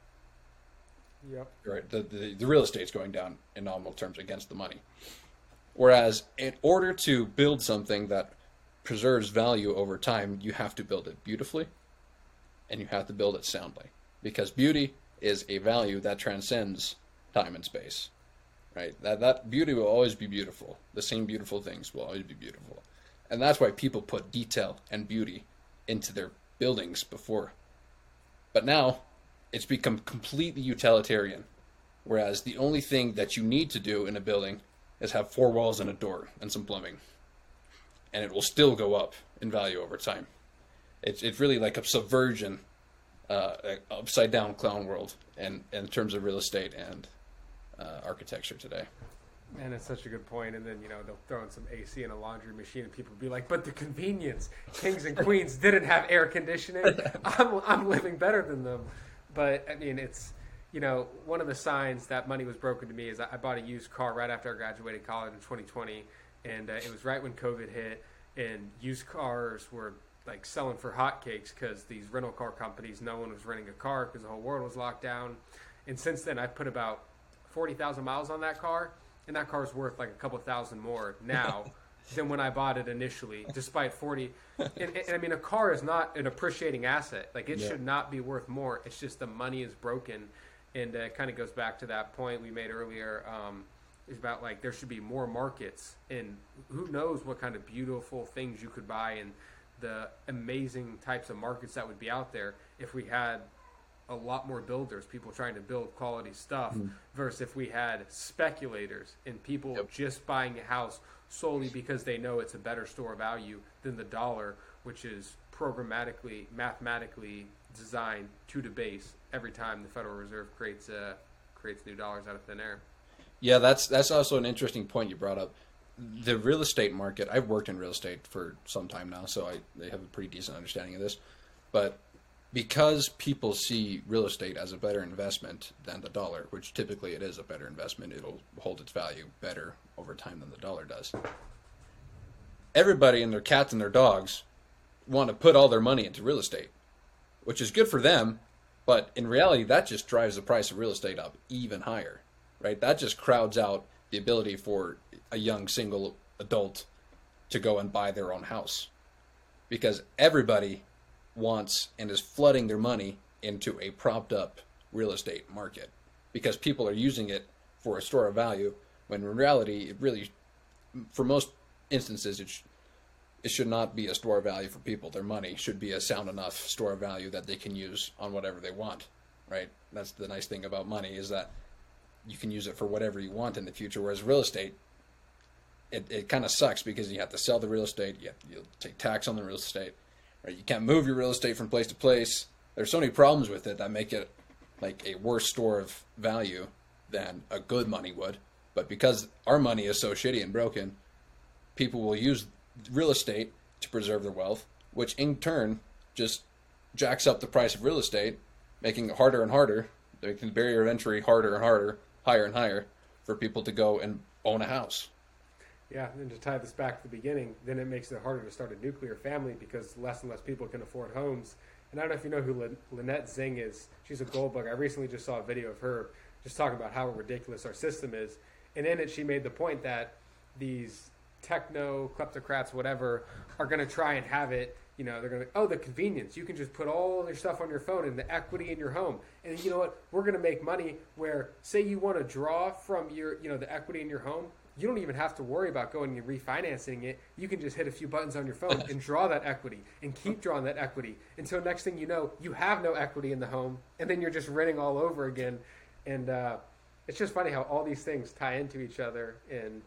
Speaker 1: Yep.
Speaker 2: Right. The, the, the real estate's going down in nominal terms against the money. Whereas, in order to build something that preserves value over time, you have to build it beautifully and you have to build it soundly. Because beauty is a value that transcends time and space. Right? That that beauty will always be beautiful. The same beautiful things will always be beautiful. And that's why people put detail and beauty into their buildings before. But now it's become completely utilitarian. Whereas the only thing that you need to do in a building is have four walls and a door and some plumbing. And it will still go up in value over time. It's it's really like a subversion, uh, upside down clown world, and in terms of real estate and uh, architecture today.
Speaker 1: And it's such a good point. And then, you know, they'll throw in some AC and a laundry machine and people will be like, but the convenience. Kings and queens didn't have air conditioning. [LAUGHS] I'm, I'm living better than them. But, I mean, it's, you know, one of the signs that money was broken to me is I bought a used car right after I graduated college in 2020. And uh, it was right when COVID hit. And used cars were like selling for hotcakes because these rental car companies, no one was renting a car because the whole world was locked down. And since then, I've put about 40,000 miles on that car and that car's worth like a couple thousand more now [LAUGHS] than when I bought it initially, despite 40. And, and, I mean, a car is not an appreciating asset. Like, it yeah. should not be worth more. It's just the money is broken. And uh, it kind of goes back to that point we made earlier. Um, is about like there should be more markets, and who knows what kind of beautiful things you could buy, and the amazing types of markets that would be out there if we had a lot more builders, people trying to build quality stuff, mm. versus if we had speculators and people yep. just buying a house solely because they know it's a better store of value than the dollar, which is programmatically, mathematically designed to debase every time the Federal Reserve creates uh, creates new dollars out of thin air.
Speaker 2: Yeah, that's that's also an interesting point you brought up. The real estate market. I've worked in real estate for some time now, so I, I have a pretty decent understanding of this. But because people see real estate as a better investment than the dollar, which typically it is a better investment, it'll hold its value better over time than the dollar does. Everybody and their cats and their dogs want to put all their money into real estate, which is good for them, but in reality, that just drives the price of real estate up even higher, right? That just crowds out the ability for a young single adult to go and buy their own house because everybody wants and is flooding their money into a propped up real estate market because people are using it for a store of value when in reality it really for most instances it, sh- it should not be a store of value for people. Their money should be a sound enough store of value that they can use on whatever they want right? That's the nice thing about money is that you can use it for whatever you want in the future whereas real estate it, it kind of sucks because you have to sell the real estate you have you take tax on the real estate Right? You can't move your real estate from place to place. There's so many problems with it that make it like a worse store of value than a good money would. But because our money is so shitty and broken, people will use real estate to preserve their wealth, which in turn just jacks up the price of real estate, making it harder and harder, making the barrier of entry harder and harder, higher and higher for people to go and own a house.
Speaker 1: Yeah, and to tie this back to the beginning, then it makes it harder to start a nuclear family because less and less people can afford homes. And I don't know if you know who Lyn- Lynette Zang is. She's a gold bug. I recently just saw a video of her just talking about how ridiculous our system is. And in it, she made the point that these techno kleptocrats, whatever, are going to try and have it. You know, they're going to, oh, the convenience. You can just put all your stuff on your phone and the equity in your home. And you know what? We're going to make money where, say, you want to draw from your, you know, the equity in your home. You don't even have to worry about going and refinancing it. You can just hit a few buttons on your phone [LAUGHS] and draw that equity and keep drawing that equity until next thing you know, you have no equity in the home. And then you're just renting all over again. And uh, it's just funny how all these things tie into each other. And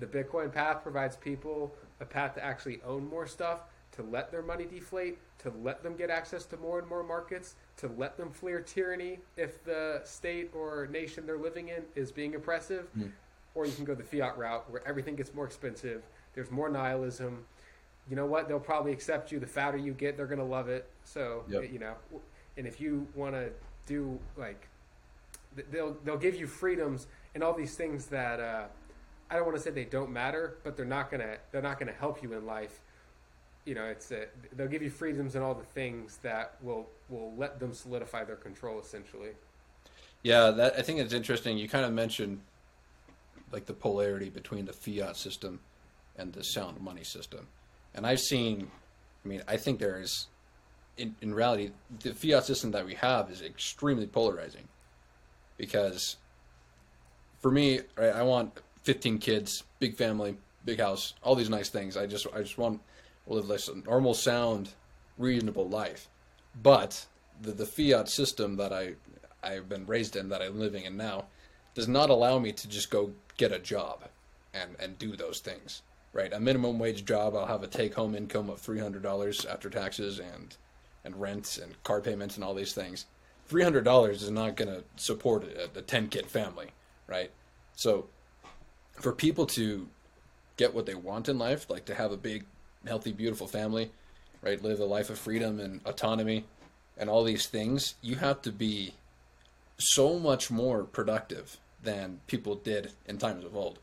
Speaker 1: the Bitcoin path provides people a path to actually own more stuff, to let their money deflate, to let them get access to more and more markets, to let them flee tyranny if the state or nation they're living in is being oppressive.
Speaker 2: Mm.
Speaker 1: Or you can go the fiat route where everything gets more expensive, there's more nihilism. You know what? They'll probably accept you. The fatter you get, they're going to love it. So,
Speaker 2: Yep.
Speaker 1: you know, and if you want to do like they'll they'll give you freedoms and all these things that uh, I don't want to say they don't matter, but they're not gonna they're not gonna help you in life. You know, it's uh they'll give you freedoms and all the things that will will let them solidify their control essentially.
Speaker 2: Yeah, that I think it's interesting. You kind of mentioned like the polarity between the fiat system and the sound money system, and I've seen. I mean, I think there is, in in reality, the fiat system that we have is extremely polarizing, because for me, right, I want 15 kids, big family, big house, all these nice things. I just I just want to live this normal, sound, reasonable life. But the the fiat system that I I've been raised in, that I'm living in now, does not allow me to just go get a job and and do those things. Right, a minimum wage job, I'll have a take home income of three hundred dollars after taxes and and rent and car payments and all these things. Three hundred dollars is not going to support a, a ten kid family, right? So, for people to get what they want in life, like to have a big, healthy, beautiful family, right? Live a life of freedom and autonomy and all these things, you have to be so much more productive than people did in times of old,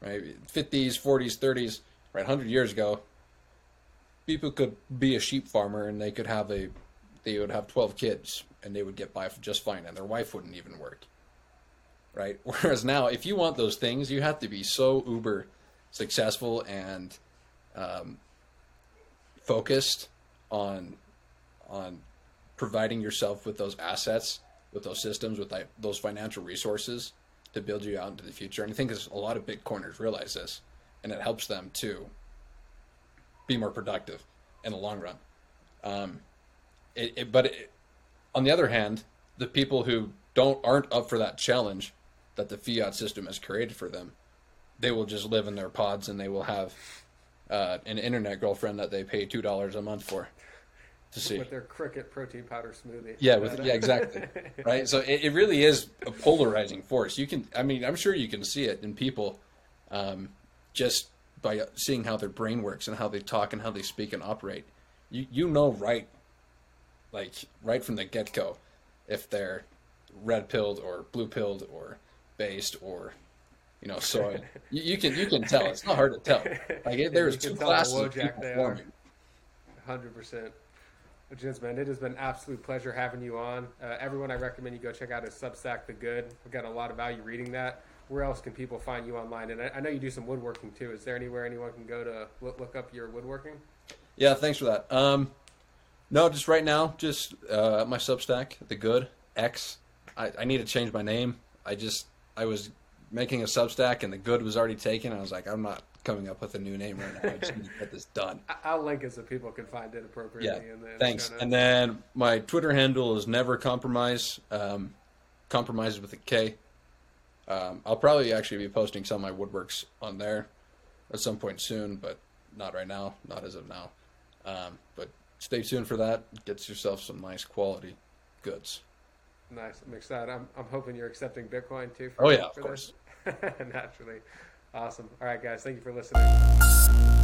Speaker 2: right? 50s, 40s, 30s, right? 100 years ago, people could be a sheep farmer and they could have a, they would have 12 kids and they would get by just fine and their wife wouldn't even work, right? [LAUGHS] Whereas now, if you want those things, you have to be so uber successful and um, focused on on providing yourself with those assets, with those systems, with those financial resources to build you out into the future. And I think a lot of Bitcoiners realize this, and it helps them to be more productive in the long run. Um, it, it, but it, on the other hand, the people who don't aren't up for that challenge that the fiat system has created for them, they will just live in their pods and they will have uh, an internet girlfriend that they pay two dollars a month for to see.
Speaker 1: With their cricket protein powder smoothie.
Speaker 2: Yeah, with, yeah, exactly. [LAUGHS] right. So it, it really is a polarizing force. You can, I mean, I'm sure you can see it in people, um, just by seeing how their brain works and how they talk and how they speak and operate. You you know right, like right from the get go, if they're red pilled or blue pilled or based or you know soy. [LAUGHS] you, you can you can tell. It's not hard to tell. Like [LAUGHS] it, there's two classes of people forming.
Speaker 1: Hundred percent. Jens, man, it has been an absolute pleasure having you on. Uh, everyone, I recommend you go check out his Substack, The Good. We've got a lot of value reading that. Where else can people find you online? And I, I know you do some woodworking too. Is there anywhere anyone can go to look, look up your woodworking?
Speaker 2: Yeah, thanks for that. Um, no, just right now, just uh, my Substack, the good X. I, I need to change my name. I just I was making a Substack and the good was already taken. I was like, I'm not coming up with a new name right now. I just need to get this done.
Speaker 1: I'll link it so people can find it appropriately.
Speaker 2: Yeah,
Speaker 1: the,
Speaker 2: thanks.
Speaker 1: notes.
Speaker 2: And then my Twitter handle is never compromise. Um, compromise with a K. Um, I'll probably actually be posting some of my woodworks on there at some point soon, but not right now, not as of now. Um, but stay tuned for that. Get yourself some nice quality goods.
Speaker 1: Nice. I'm excited. I'm, I'm hoping you're accepting Bitcoin too. For,
Speaker 2: Oh, yeah, of course. [LAUGHS]
Speaker 1: Naturally. Awesome. All right, guys. Thank you for listening.